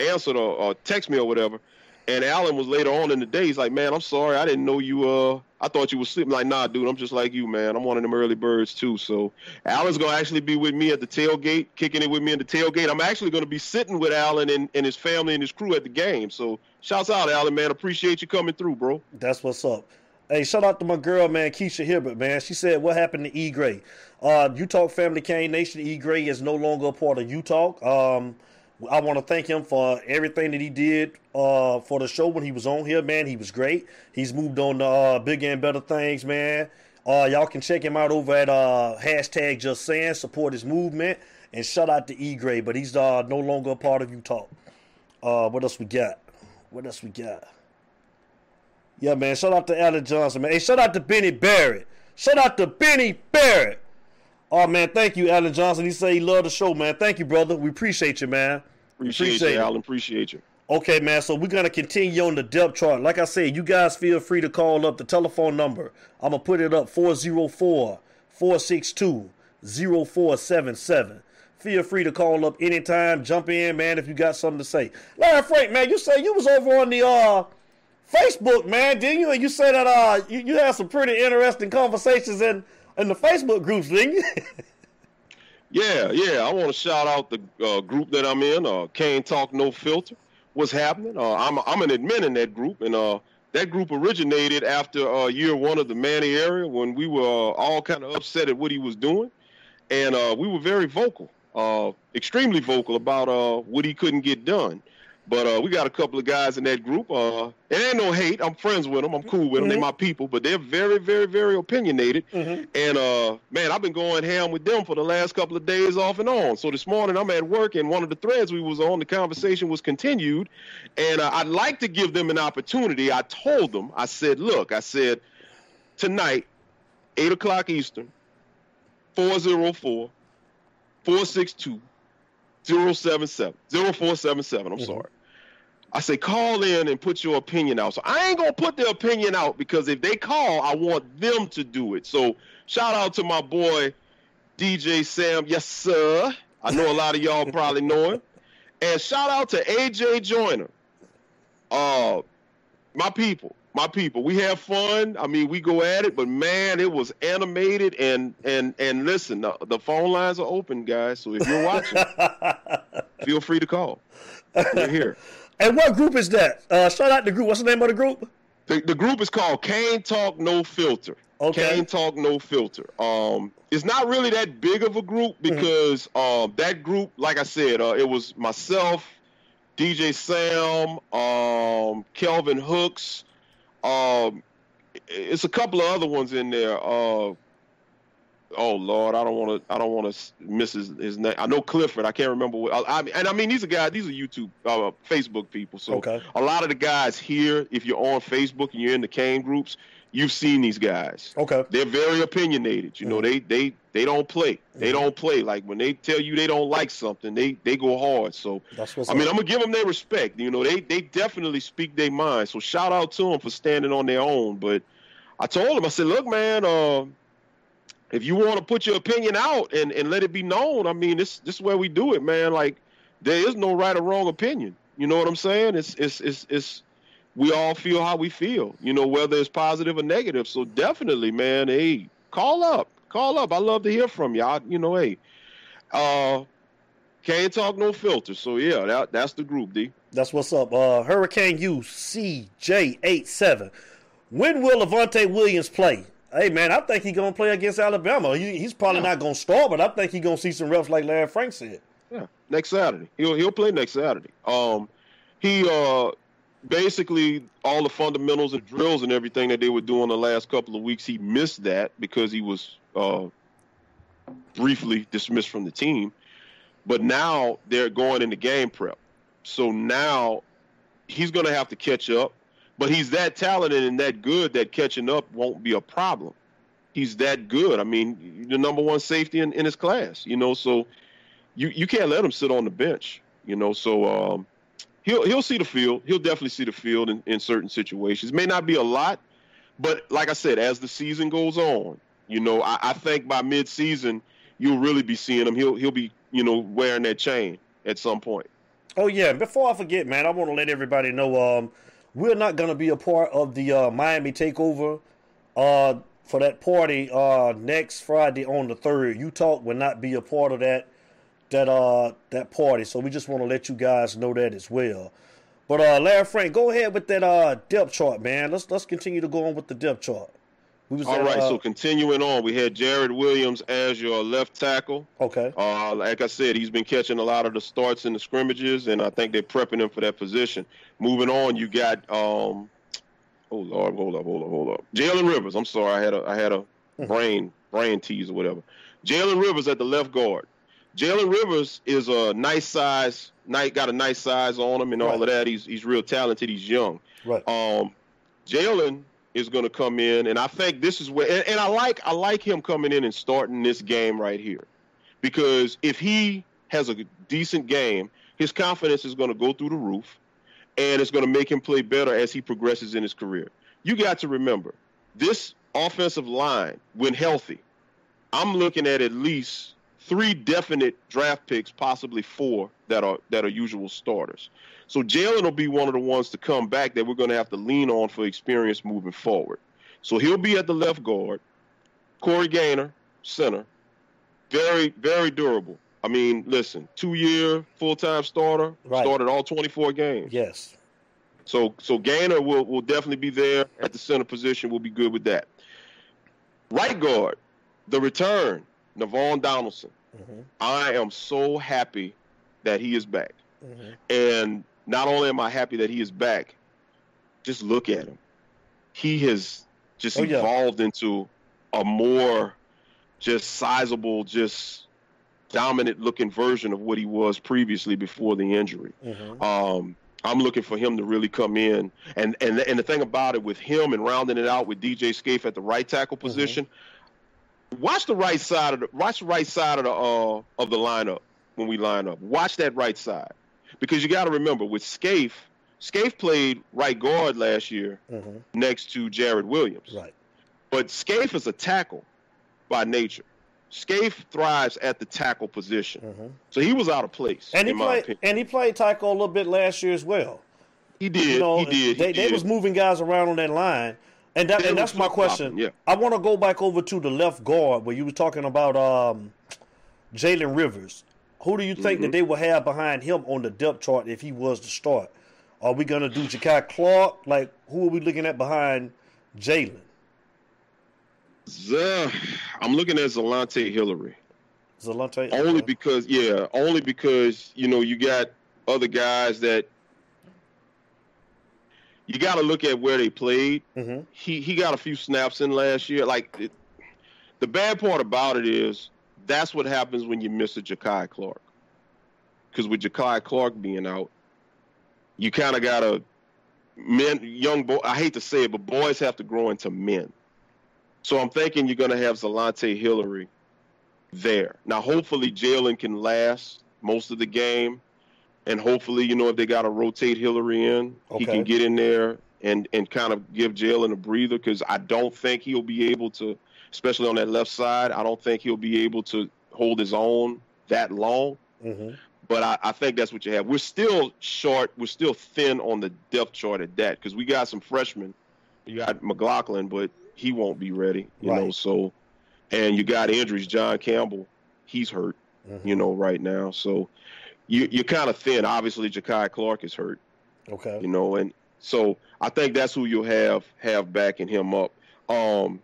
answered or, or text me or whatever. And Alan was later on in the day. He's like, "Man, I'm sorry. I didn't know you. Uh, I thought you was sleeping." Like, nah, dude. I'm just like you, man. I'm one of them early birds too. So Alan's gonna actually be with me at the tailgate, kicking it with me in the tailgate. I'm actually gonna be sitting with Alan and, and his family and his crew at the game. So shouts out, Alan, man. Appreciate you coming through, bro. That's what's up. Hey, shout out to my girl, man, Keisha Hibbert, man. She said, "What happened to E Gray? Uh, Utah Family Cane Nation. E Gray is no longer a part of Utah. Um, I want to thank him for everything that he did uh, for the show when he was on here, man. He was great. He's moved on to uh, bigger and better things, man. Uh, y'all can check him out over at uh, hashtag Just Saying. Support his movement and shout out to E Gray, but he's uh, no longer a part of Utah. Uh, what else we got? What else we got? Yeah, man. Shout out to Alan Johnson, man. Hey, shout out to Benny Barrett. Shout out to Benny Barrett. Oh man, thank you, Alan Johnson. He said he loved the show, man. Thank you, brother. We appreciate you, man. Appreciate, Appreciate you, it. Alan. Appreciate you. Okay, man. So we're gonna continue on the depth chart. Like I said, you guys feel free to call up the telephone number. I'm gonna put it up 404-462-0477. Feel free to call up anytime. Jump in, man, if you got something to say. Larry Frank, man, you say you was over on the uh Facebook, man, didn't you? You said that uh you, you had some pretty interesting conversations in in the Facebook groups, didn't you? Yeah, yeah. I want to shout out the uh, group that I'm in, uh, Cane Talk No Filter. What's happening? Uh, I'm I'm an admin in that group, and uh, that group originated after uh, year one of the Manny area when we were uh, all kind of upset at what he was doing, and uh, we were very vocal, uh, extremely vocal about uh, what he couldn't get done. But uh, we got a couple of guys in that group. Uh, it ain't no hate. I'm friends with them. I'm cool with them. They're Mhm. my people, but they're very, very, very opinionated. mm-hmm. And uh, man, I've been going ham with them for the last couple of days off and on. So this morning I'm at work, and one of the threads we was on, the conversation was continued, and uh, I'd like to give them an opportunity. I told them, I said, look, I said, tonight, eight o'clock Eastern, 404 462 077 0477. I'm Mhm. sorry. I say call in and put your opinion out. So I ain't gonna put their opinion out because if they call, I want them to do it. So shout out to my boy DJ Sam. Yes, sir. I know a lot of y'all probably know him. And shout out to AJ Joyner. Uh my people, my people. We have fun. I mean, we go at it, but man, it was animated and and and listen, the, the phone lines are open, guys. So if you're watching, feel free to call. We're here. And what group is that? Uh, shout out the group. What's the name of the group? The, the group is called Cane Talk No Filter. Okay. Cane Talk No Filter. Um, it's not really that big of a group Mm-hmm. because um, that group, like I said, uh, it was myself, DJ Sam, um, Kelvin Hooks. Um, it's a couple of other ones in there. Uh, oh Lord, I don't want to. I don't want to miss his, his name. I know Clifford. I can't remember. What, I, I mean, and I mean these are guys. These are YouTube, uh, Facebook people. So Okay. a lot of the guys here, if you're on Facebook and you're in the Cane groups, you've seen these guys. Okay. They're very opinionated. You know, they they they don't play. They Mhm. don't play. Like when they tell you they don't like something, they they go hard. So That's what's I mean, up. I'm gonna give them their respect. You know, they they definitely speak their mind. So shout out to them for standing on their own. But I told them, I said, look, man, uh, if you want to put your opinion out and, and let it be known, I mean, this this is where we do it, man. Like there is no right or wrong opinion. You know what I'm saying? It's it's it's it's we all feel how we feel, you know, whether it's positive or negative. So definitely, man, hey, call up. Call up. I love to hear from you. I, you know, hey. Uh can't talk no filter. So yeah, that that's the group, D. That's what's up. Uh Hurricane U CJ87. When will Avantae Williams play? Hey man, I think he's gonna play against Alabama. He, he's probably yeah. not gonna start, but I think he's gonna see some reps like Larry Frank said. Yeah, next Saturday. He'll he'll play next Saturday. Um, he uh basically all the fundamentals and drills and everything that they were doing the last couple of weeks. He missed that because he was uh briefly dismissed from the team. But now they're going into game prep. So now he's going to have to catch up. But he's that talented and that good that catching up won't be a problem. He's that good. I mean, the number one safety in, in his class, you know, so you, you can't let him sit on the bench, you know. So um, he'll he'll see the field. He'll definitely see the field in, in certain situations. May not be a lot, but like I said, as the season goes on, you know, I, I think by mid-season you'll really be seeing him. He'll he'll be you know wearing that chain at some point. Oh yeah. Before I forget, man, I want to let everybody know um, we're not going to be a part of the uh, Miami takeover uh, for that party uh, next Friday on the third. Utah will not be a part of that that uh that party. So we just want to let you guys know that as well. But uh Larry Frank, go ahead with that uh depth chart, man. Let's let's continue to go on with the depth chart. All right, uh, so continuing on, we had Jarrid Williams as your left tackle. Okay. Uh, like I said, he's been catching a lot of the starts in the scrimmages, and I think they're prepping him for that position. Moving on, you got um, oh Lord, hold up, hold up, hold up. Jalen Rivers. I'm sorry, I had a I had a hmm. brain brain tease or whatever. Jalen Rivers at the left guard. Jalen Rivers is a nice size, night got a nice size on him and all of that. He's he's real talented. He's young. Right. Um, Jalen is going to come in, and I think this is where, and, and I like I like him coming in and starting this game right here, because if he has a decent game, his confidence is going to go through the roof, and it's going to make him play better as he progresses in his career. You got to remember this offensive line, when healthy, I'm looking at at least three definite draft picks, possibly four that are that are usual starters. So Jalen will be one of the ones to come back that we're going to have to lean on for experience moving forward. So he'll be at the left guard. Corey Gaynor, center. Very, very durable. I mean, listen, two year full time starter, right. started all 24 games. Yes. So so Gaynor will, will definitely be there at the center position. We'll be good with that. Right guard, the return, Navaughn Donaldson. Mm-hmm. I am so happy that he is back. Mm-hmm. And not only am I happy that he is back, just look at him. He has just oh, evolved into a more just sizable, just dominant looking version of what he was previously before the injury. Mm-hmm. Um, I'm looking for him to really come in, and and and the thing about it with him and rounding it out with DJ Scaife at the right tackle mm-hmm. position. Mm-hmm. Watch the right side of the watch the right side of the uh, of the lineup when we line up. Watch that right side because you got to remember with Scaife, Scaife played right guard last year mm-hmm. next to Jarrid Williams. Right. But Scaife is a tackle by nature. Scaife thrives at the tackle position, mm-hmm. so he was out of place. And he played, and he played tackle a little bit last year as well. He did. You know, he did. They, he they was moving guys around on that line, and that, and that's my question. Yeah. I want to go back over to the left guard where you were talking about um, Jalen Rivers. Who do you think mm-hmm. that they will have behind him on the depth chart if he was to start? Are we going to do Jakai Clark? Like, who are we looking at behind Jalen? I'm looking at Zalontae Hillard. Zalontae? Only because, yeah, only because, you know, you got other guys that you got to look at where they played. Mm-hmm. He he got a few snaps in last year. Like, it, the bad part about it is that's what happens when you miss a Jakai Clark. Because with Jakai Clark being out, you kind of got to men, young boy. I hate to say it, but boys have to grow into men. So I'm thinking you're going to have Zalontae Hillard there. Now, hopefully, Jalen can last most of the game, and hopefully, you know, if they got to rotate Hillard in, okay. he can get in there and and kind of give Jalen a breather because I don't think he'll be able to especially on that left side. I don't think he'll be able to hold his own that long. Mm-hmm. But I, I think that's what you have. We're still short. We're still thin on the depth chart at that because we got some freshmen. You got McLaughlin, but he won't be ready. You know, so and you got injuries. John Campbell, he's hurt. Mhm. You know, right now. So you you're kind of thin. Obviously, Jakai Clark is hurt Okay. you know, and so I think that's who you'll have have backing him up. Um,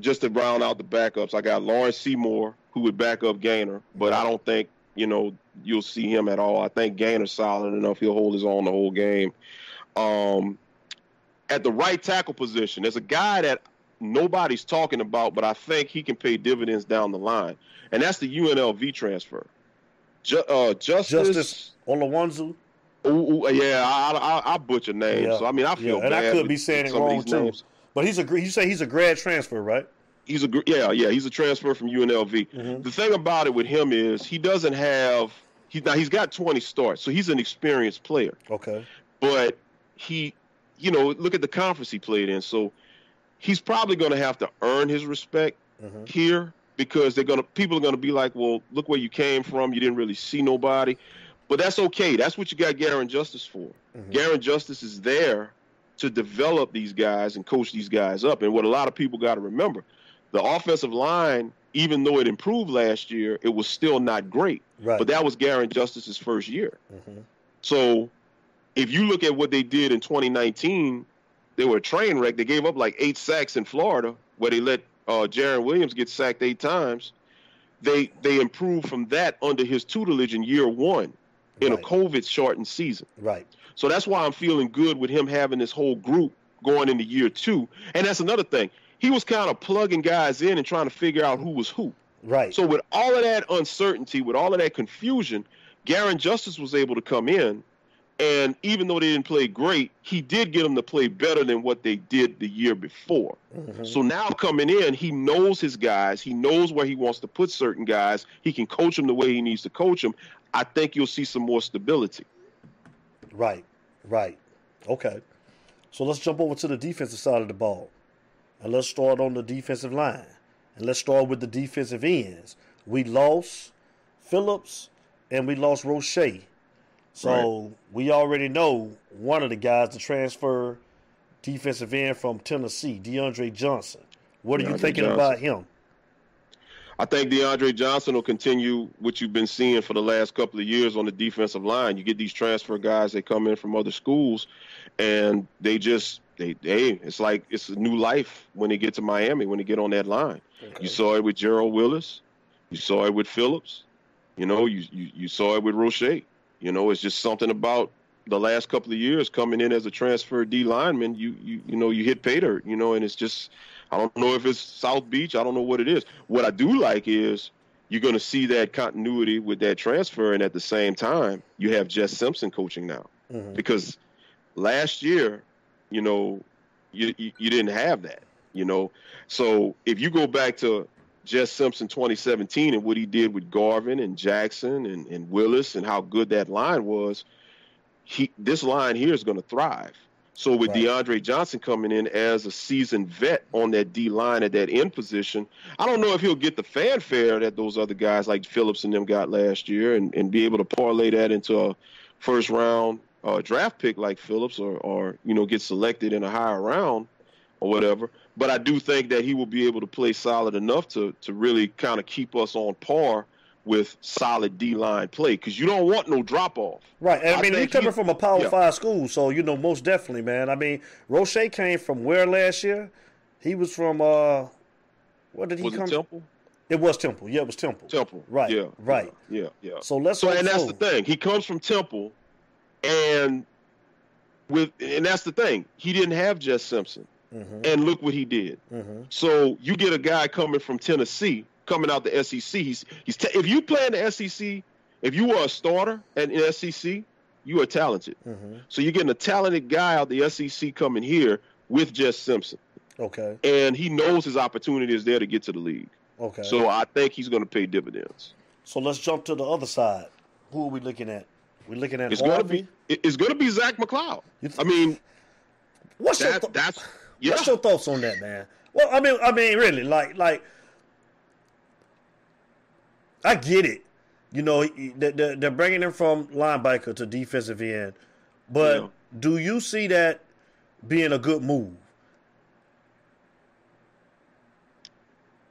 just to round out the backups, I got Laurance Seymore who would back up Gaynor, but I don't think you know you'll see him at all. I think Gaynor's solid enough; he'll hold his own the whole game. Um, at the right tackle position, there's a guy that nobody's talking about, but I think he can pay dividends down the line, and that's the UNLV transfer. Ju- uh, Justice, Justice Olawanzu. Ooh, ooh, yeah, I, I, I butcher names. Yeah. So I mean, I feel Yeah, and bad. I could be saying it wrong these too. names. But he's a you say he's a grad transfer, right? He's a yeah, yeah. He's a transfer from UNLV. Mhm. The thing about it with him is he doesn't have he now he's got 20 starts, so he's an experienced player. Okay. But he, you know, look at the conference he played in. So he's probably going to have to earn his respect Mhm. here because they're gonna people are gonna be like, well, look where you came from. You didn't really see nobody, but that's okay. That's what you got Garin Justice for. Garin Justice is there to develop these guys and coach these guys up. And what a lot of people got to remember, the offensive line, even though it improved last year, it was still not great. Right. But that was Garin Justice's first year. Mm-hmm. So if you look at what they did in 2019, they were a train wreck. They gave up like eight sacks in Florida, where they let uh, Jarren Williams get sacked eight times. They they improved from that under his tutelage in year one in Right. a COVID shortened season. Right. So that's why I'm feeling good with him having this whole group going into year two. And that's another thing. He was kind of plugging guys in and trying to figure out who was who. Right. So with all of that uncertainty, with all of that confusion, Garin Justice was able to come in. And even though they didn't play great, he did get them to play better than what they did the year before. Mhm. So now coming in, he knows his guys. He knows where he wants to put certain guys. He can coach them the way he needs to coach them. I think you'll see some more stability. Right, right. Okay. So let's jump over to the defensive side of the ball. And let's start on the defensive line. And let's start with the defensive ends. We lost Phillips and we lost Roche. So we already know one of the guys to transfer defensive end from Tennessee, DeAndre Johnson. What are you thinking Johnson. about him? I think DeAndre Johnson will continue what you've been seeing for the last couple of years on the defensive line. You get these transfer guys that come in from other schools, and they just they hey, it's like it's a new life when they get to Miami when they get on that line. You saw it with Gerald Willis, you saw it with Phillips, you know, you you, you saw it with Roche. You know, it's just something about the last couple of years coming in as a transfer D lineman. You you you know you hit pay dirt, you know, and it's just I don't know if it's South Beach. I don't know what it is. What I do like is you're going to see that continuity with that transfer, and at the same time, you have Jess Simpson coaching now Mhm. because last year, you know, you, you you didn't have that, you know. So if you go back to Jess Simpson 2017 and what he did with Garvin and Jackson and, and Willis and how good that line was, he this line here is going to thrive. So with Right. DeAndre Johnson coming in as a seasoned vet on that D line at that end position, I don't know if he'll get the fanfare that those other guys like Phillips and them got last year and, and be able to parlay that into a first round uh, draft pick like Phillips or, or you know get selected in a higher round or whatever. But I do think that he will be able to play solid enough to to really kind of keep us on par with solid D line play because you don't want no drop off. Right, and I, I mean, he's coming he- from a Power yeah. Five school, so you know, most definitely, man. I mean, Roche came from where last year? He was from uh, what did he Was come? it Temple? It was Temple. Yeah, it was Temple. Temple. Right, Yeah. right. Yeah. Yeah. So let's. So and that's the thing. He comes from Temple, and with and that's the thing. He didn't have Jess Simpson, Mhm, and look what he did. mhm. So you get a guy coming from Tennessee, coming out the SEC. He's he's te- if you play in the SEC, if you are a starter at the SEC, you are talented. Mhm. So you're getting a talented guy out the SEC coming here with Jess Simpson, Okay. and he knows his opportunity is there to get to the league. Okay. So I think he's going to pay dividends. So let's jump to the other side. Who are we looking at? We're looking at It's going to be it's going to be Zach McCloud. I mean, what's your th- that's yeah. what's your thoughts on that, man? Well, I mean, I mean, really, like, like, I get it. you know, they're, bringing him from linebacker to defensive end. But yeah. do you see that being a good move?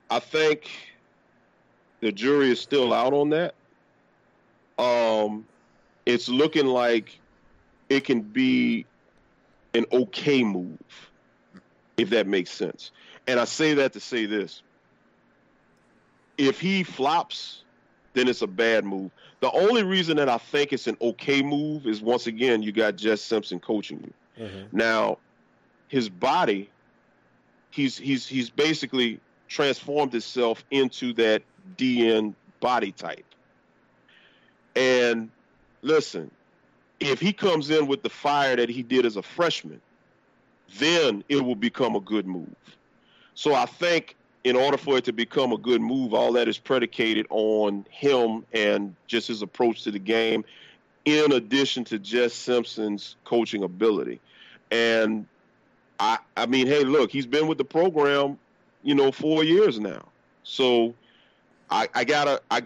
I think the jury is still out on that. Um, it's looking like it can be an okay move, if that makes sense. And I say that to say this: if he flops, then it's a bad move. The only reason that I think it's an okay move is once again you got Jess Simpson coaching you. Mm-hmm. Now, his body, he's he's he's basically transformed itself into that DN body type. And listen, if he comes in with the fire that he did as a freshman, then it will become a good move. So I think in order for it to become a good move, all that is predicated on him and just his approach to the game, in addition to Jess Simpson's coaching ability. And I, I mean, hey, look, he's been with the program, you know, four years now. So I, I gotta, I,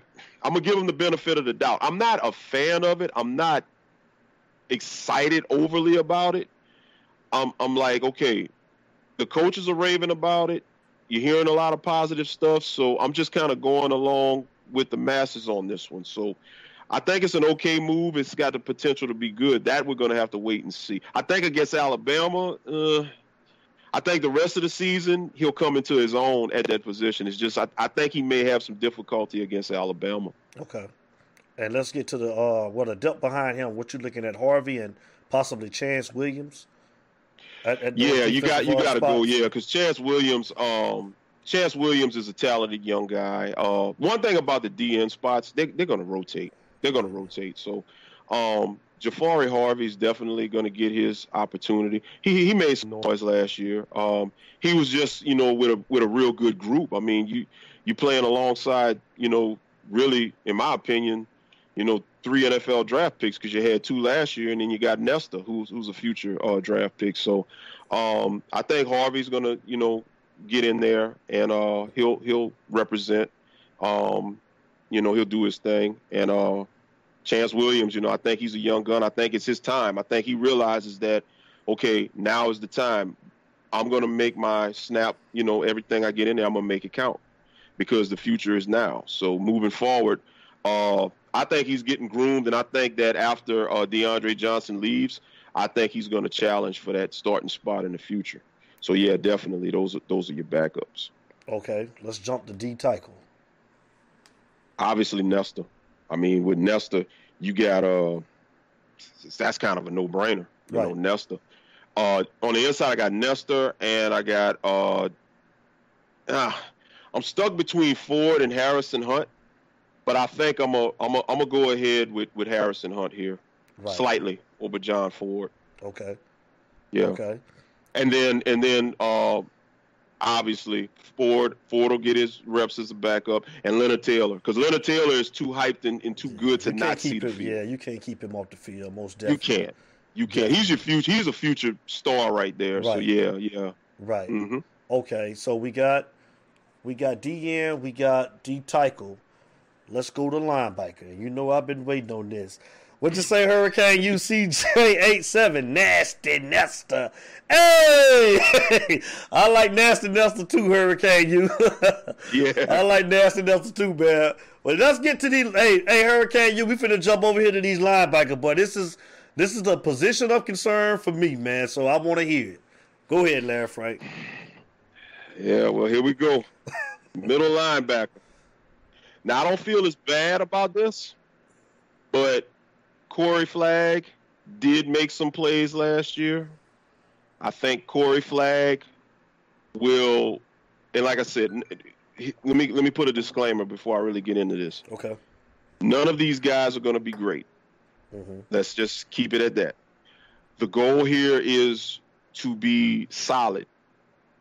I'm gonna give him the benefit of the doubt. I'm not a fan of it. I'm not excited overly about it. I'm, I'm like, okay, the coaches are raving about it you're hearing a lot of positive stuff, so I'm just kind of going along with the masses on this one. So I think it's an okay move. It's got the potential to be good. That we're going to have to wait and see. I think against Alabama, uh, I think the rest of the season he'll come into his own at that position. It's just I, I think he may have some difficulty against Alabama. Okay. And let's get to the uh, what a depth behind him. What you looking at Harvey and possibly Chance Williams? At, at yeah, you got you got to go. Yeah, because Chance Williams, um, Chance Williams is a talented young guy. Uh, one thing about the DN spots, they, they're going to rotate. They're going to rotate. So, um, Jahfari Harvey is definitely going to get his opportunity. He he made some noise last year. Um, he was just you know with a with a real good group. I mean, you you playing alongside you know really, in my opinion, you know three NFL draft picks because you had two last year, and then you got Nesta, who's who's a future uh, draft pick. So um, I think Harvey's gonna, you know, get in there and uh, he'll he'll represent. Um, you know, he'll do his thing. And uh, Chance Williams, you know, I think he's a young gun. I think it's his time. I think he realizes that, okay, now is the time. I'm gonna make my snap. You know, everything I get in there, I'm gonna make it count because the future is now. So moving forward. Uh, I think he's getting groomed, and I think that after uh, DeAndre Johnson leaves, I think he's going to challenge for that starting spot in the future. So yeah, definitely those are those are your backups. Okay, let's jump to D tackle. Obviously Nesta. I mean, with Nesta, you got uh that's kind of a no brainer. You right. know, Nesta. Uh, on the inside, I got Nesta, and I got uh, ah, I'm stuck between Ford and Harrison Hunt. But I think I'm a I'm a I'm gonna go ahead with with Harrison Hunt here, right. slightly over John Ford. Okay. Yeah. Okay. And then and then uh, obviously Ford Ford will get his reps as a backup, and Leonard Taylor because Leonard Taylor is too hyped and, and too good to not see the him, field. Yeah, you can't keep him off the field. Most definitely. You can't. You can't. He's your future. He's a future star right there. Right. So yeah, yeah. Right. Mm-hmm. Okay, so we got we got DN, we got D tackle. Let's go to linebacker. You know I've been waiting on this. What'd you say, Hurricane UCJ87? Nasty Nesta. Hey! I like Nasty Nesta too, Hurricane U. yeah. I like Nasty Nesta too, man. Well, let's get to these. Hey, hey, Hurricane U, we finna jump over here to these linebackers, but this is this is the position of concern for me, man. So I want to hear it. Go ahead, Larry Frank. Yeah, well, here we go. Middle linebacker. Now I don't feel as bad about this, but Corey Flagg did make some plays last year. I think Corey Flagg will, and like I said, let me let me put a disclaimer before I really get into this. Okay. None of these guys are going to be great. Mm-hmm. Let's just keep it at that. The goal here is to be solid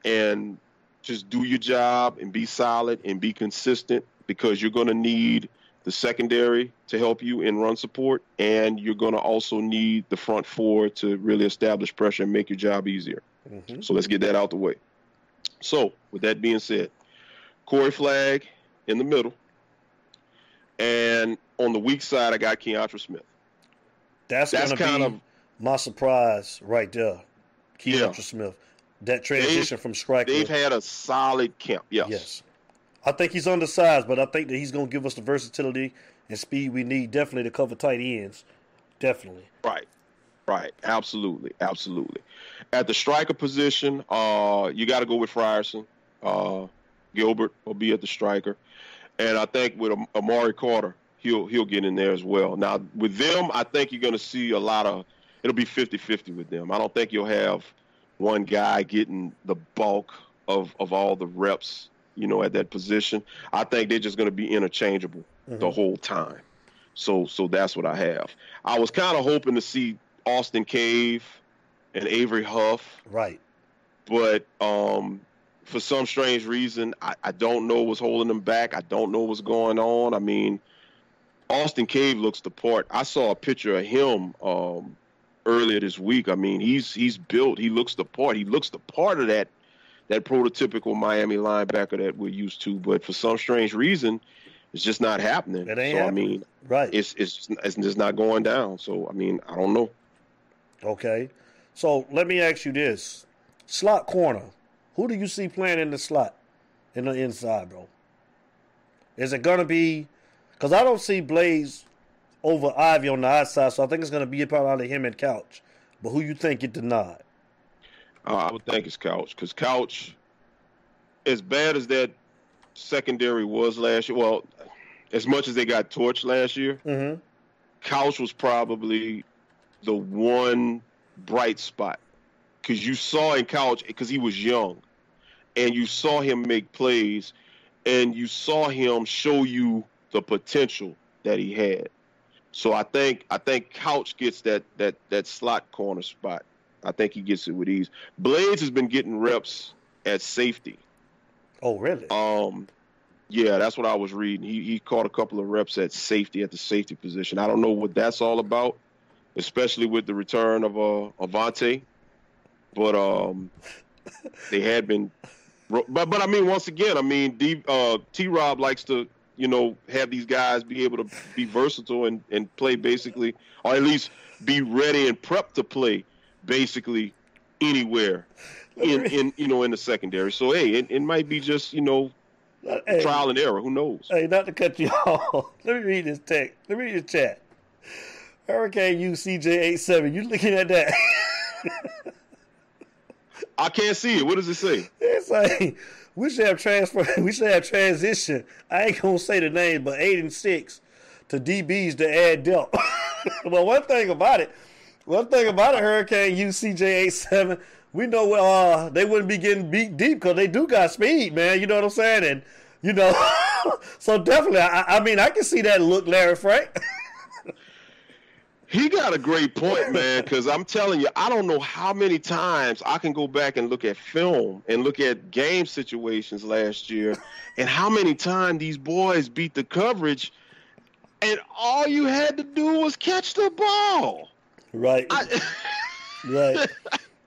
and just do your job and be solid and be consistent because you're going to need the secondary to help you in run support, and you're going to also need the front four to really establish pressure and make your job easier. Mm-hmm. So let's get that out the way. So, with that being said, Corey Flagg in the middle. And on the weak side, I got Keontra Smith. That's, That's going to kind of- my surprise right there. Yeah. Keontra Smith. That transition from striker. They've had a solid camp. Yes. Yes. I think he's undersized, but I think that he's going to give us the versatility and speed we need definitely to cover tight ends. Definitely. Right. Right. Absolutely. Absolutely. At the striker position, uh, you got to go with Frierson. Uh, Gilbert will be at the striker, and I think with Am- Amari Carter, he'll he'll get in there as well. Now with them, I think you're going to see a lot of. It'll be 50-50 with them. I don't think you'll have one guy getting the bulk of of all the reps. You know, at that position, I think they're just going to be interchangeable the Mhm. whole time. So so that's what I have. I was kind of hoping to see Austin Cave and Avery Huff, Right. but um, for some strange reason, I, I don't know what's holding them back. I don't know what's going on. I mean, Austin Cave looks the part. I saw a picture of him um, earlier this week. I mean, he's he's built. He looks the part. He looks the part of that that prototypical Miami linebacker that we're used to. But for some strange reason, it's just not happening. It ain't so I mean, Right. it's it's just, it's just not going down. So I mean, I don't know. Okay. So let me ask you this. Slot corner. Who do you see playing in the slot in the inside, bro? Is it gonna be because I don't see Blades over Ivey on the outside, so I think it's gonna be a part probably him and Couch. But who you think get nod? Uh, I would think it's Couch because Couch, as bad as that secondary was last year, well, as much as they got torched last year, Mm-hmm. Couch was probably the one bright spot because you saw in Couch because he was young, and you saw him make plays, and you saw him show you the potential that he had. So I think I think Couch gets that that that slot corner spot. I think he gets it with ease. Blades has been getting reps at safety. Oh, really? Um, yeah, that's what I was reading. He he caught a couple of reps at safety at the safety position. I don't know what that's all about, especially with the return of uh Avantae. But um, they had been, but but I mean, once again, I mean, D, uh, T. Rob likes to you know have these guys be able to be versatile and and play basically, or at least be ready and prepped to play basically anywhere in in you know in the secondary. So hey, it, it might be just you know Hey, trial and error. Who knows? hey, not to cut you off. Let me read this text. Let me read the chat. Hurricane U CJ87. You looking at that? I can't see it. What does it say? It's like we should have transfer. We should have transition. I ain't gonna say the name, but eight and six to DBs to add depth. well, one thing about it, one thing about a Hurricane UCJ eight seven. We know uh, they wouldn't be getting beat deep because they do got speed, man. You know what I'm saying? And you know, so definitely, I, I mean, I can see that look, Larry Frank. He got a great point, man. Because I'm telling you, I don't know how many times I can go back and look at film and look at game situations last year, and how many times these boys beat the coverage, and all you had to do was catch the ball. Right, I, right.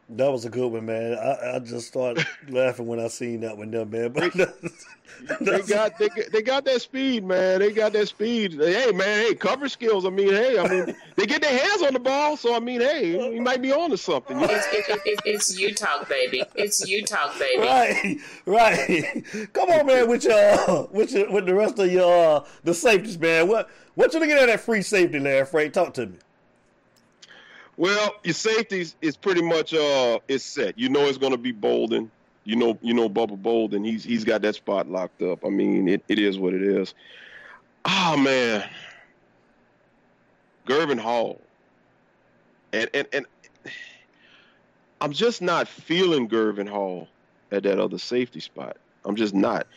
That was a good one, man. I, I just started laughing when I seen that one, there, man. But they got they, got- they got that speed, man. They got that speed. Hey, man. Hey, cover skills. I mean, hey, I mean, they get their hands on the ball, so I mean, hey, he might be on to something. It's, it, it, it's you talk, baby. It's you talk, baby. Right, right. Come on, man, with your with your, with the rest of your uh, the safeties, man. What what you looking at that free safety, Larry Frank? Talk to me. Well, your safeties is pretty much uh is set. You know it's gonna be Bolden. You know you know Bubba Bolden. He's he's got that spot locked up. I mean, it, it is what it is. Oh man. Gurvan Hall. And and and I'm just not feeling Gurvan Hall at that other safety spot. I'm just not.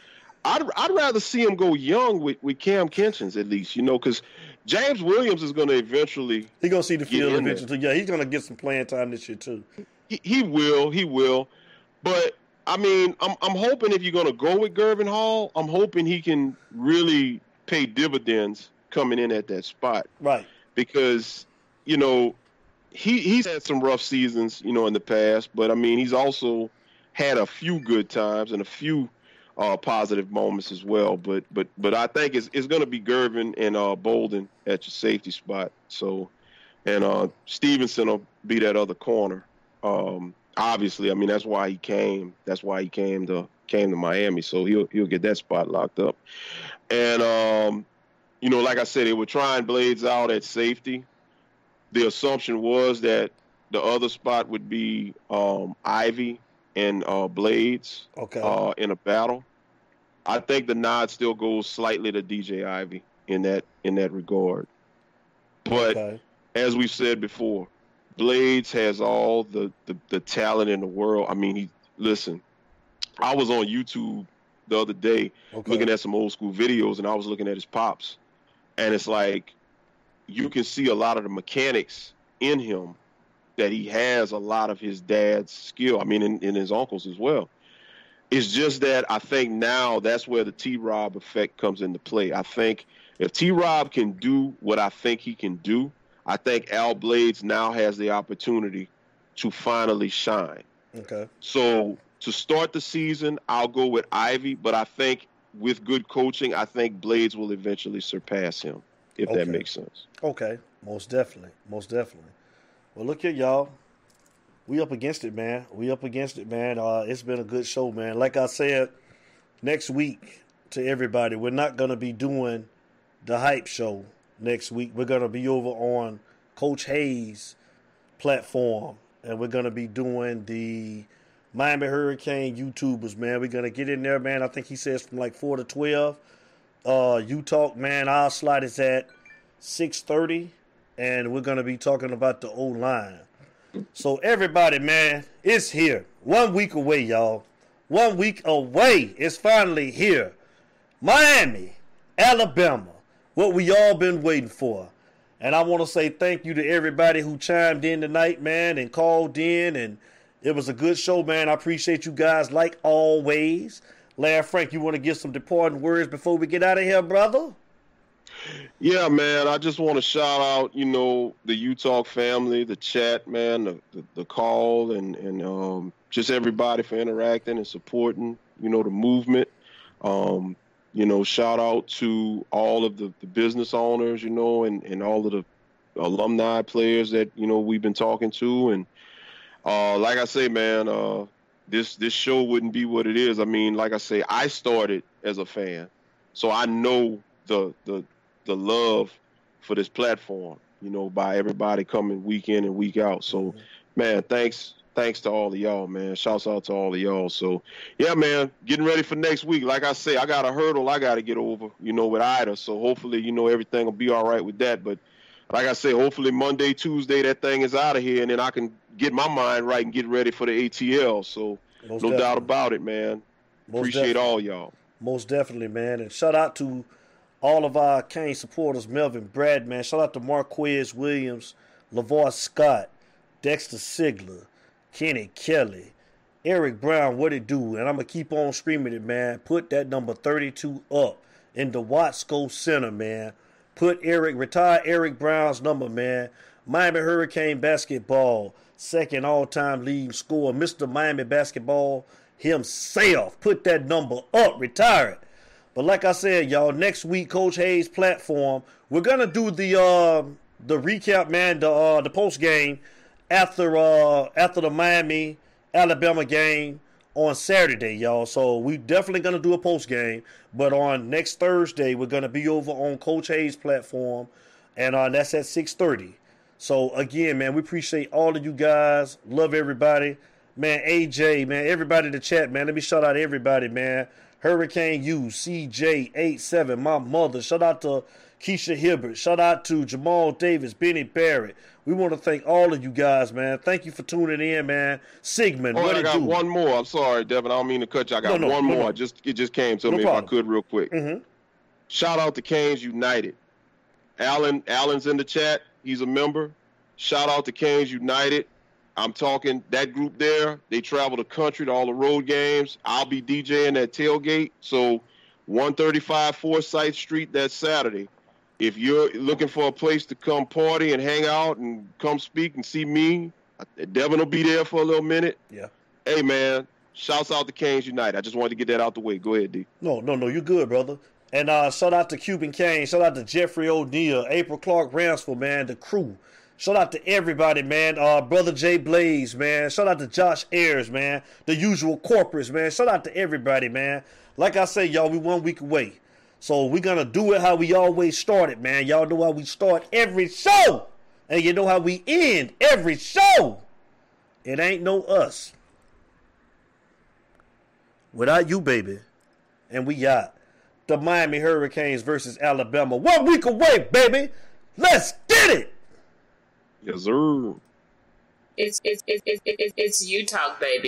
I'd I'd rather see him go young with, with Kam Kinchens at least, you know, because James Williams is going to eventually He gonna see the field in there. eventually. Yeah, he's gonna get some playing time this year too. He, he will, he will. But I mean, I'm I'm hoping if you're going to go with Gurvan Hall, I'm hoping he can really pay dividends coming in at that spot Right. because you know he he's had some rough seasons, you know, in the past. But I mean, he's also had a few good times and a few uh, positive moments as well. But but but I think it's it's going to be Gurvan and uh, Bolden at your safety spot. So and uh, Stevenson will be that other corner. Um, obviously, I mean that's why he came. That's why he came to came to Miami. So he'll he'll get that spot locked up. And um, you know, like I said, they were trying Blades out at safety. The assumption was that the other spot would be um, Ivey and uh, Blades Okay. uh, in a battle. I think the nod still goes slightly to DJ Ivey in that in that regard. But okay. as we've said before, Blades has all the, the, the talent in the world. I mean, he listen. I was on YouTube the other day Okay. looking at some old school videos, and I was looking at his pops, and it's like you can see a lot of the mechanics in him that he has a lot of his dad's skill. I mean, in, in his uncles as well. It's just that I think now that's where the T Rob effect comes into play. I think if T Rob can do what I think he can do, I think Al Blades now has the opportunity to finally shine. okay. So to start the season, I'll go with Ivey, but I think with good coaching, I think Blades will eventually surpass him, if Okay. that makes sense. Okay. Most definitely. Most definitely. Well, look here, y'all. We up against it, man. We up against it, man. Uh, it's been a good show, man. Like I said, next week to everybody, we're not gonna be doing the hype show next week. We're gonna be over on Coach Hayes platform, and we're gonna be doing the Miami Hurricane YouTubers, man. We're gonna get in there, man. I think he says from like four to twelve. Uh, you talk, man. Our slot is at six thirty, and we're gonna be talking about the O line. So everybody, man, it's here. One week away, y'all. One week away. It's finally here. Miami, Alabama. What we all been waiting for. And I want to say thank you to everybody who chimed in tonight, man, and called in. And it was a good show, man. I appreciate you guys like always. Larry Frank, you want to give some departing words before we get out of here, brother? Yeah, man. I just want to shout out, you know, the Utah family, the chat, man, the, the, the call, and and um, just everybody for interacting and supporting, you know, the movement. Um, you know, shout out to all of the, the business owners, you know, and, and all of the alumni players that you know we've been talking to, and uh, like I say, man, uh, this this show wouldn't be what it is. I mean, like I say, I started as a fan, so I know the the the love for this platform, you know, by everybody coming week in and week out. So, mm-hmm. man, thanks thanks to all of y'all, man. Shouts out to all of y'all. So, yeah, man, getting ready for next week. Like I say, I got a hurdle I got to get over, you know, with Ida. So hopefully, you know, everything will be all right with that. But like I say, hopefully Monday, Tuesday, that thing is out of here, and then I can get my mind right and get ready for the ATL. So, Most no doubt about it, man. Most Appreciate definitely. all y'all. Most definitely, man. And shout out to all of our Cane supporters, Melvin Bratton. Shout out to Marquez Williams, LaVar Scott, Dexter Sigler, Kenny Kelly, Eric Brown, what it do? And I'm going to keep on screaming it, man. Put that number 32 up in the Watsco Center, man. Put Eric, retire Eric Brown's number, man. Miami Hurricane basketball, second all time leading scorer, Mr. Miami basketball himself. Put that number up, retire it. But like I said, y'all, next week, Coach Hayes platform, we're gonna do the uh, the recap, man, the uh, the post game after uh, after the Miami Alabama game on Saturday, y'all. So we definitely gonna do a post game. But on next Thursday, we're gonna be over on Coach Hayes platform, and uh, that's at six thirty. So again, man, we appreciate all of you guys. Love everybody. Man, AJ, man, everybody in the chat, man. Let me shout out everybody, man. Hurricane U, CJ87, my mother. Shout out to Keisha Hibbert. Shout out to Jamal Davis, Benny Barrett. We want to thank all of you guys, man. Thank you for tuning in, man. Sigmund, Oh, what I got do? one more. I'm sorry, Devin. I don't mean to cut you. I got No, no, one no, more. Just it just came to me problem. if I could real quick. Mhm. Shout out to Canes United. Alan Allen's in the chat. He's a member. Shout out to Canes United. I'm talking that group there. They travel the country to all the road games. I'll be DJing at tailgate. So 135 Forsyth Street that Saturday. If you're looking for a place to come party and hang out and come speak and see me, Devin will be there for a little minute. Yeah. Hey man, shouts out to Canes United. I just wanted to get that out the way. Go ahead, D. No, no, no, you're good, brother. And uh, shout out to Cuban Kane. Shout out to Jeffrey O'Neal, April Clark Ramsford, man, the crew. Shout out to everybody, man. Uh, brother Jay Blaze, man. Shout out to Josh Ayers, man. The usual corporates, man. Shout out to everybody, man. Like I say, y'all, we one week away. So we're gonna do it how we always started, man. Y'all know how we start every show. And you know how we end every show. It ain't no us. Without you, baby. And we got the Miami Hurricanes versus Alabama. One week away, baby. Let's get it. Yes, sir. It's it's it's it's, it's, it's talk, baby.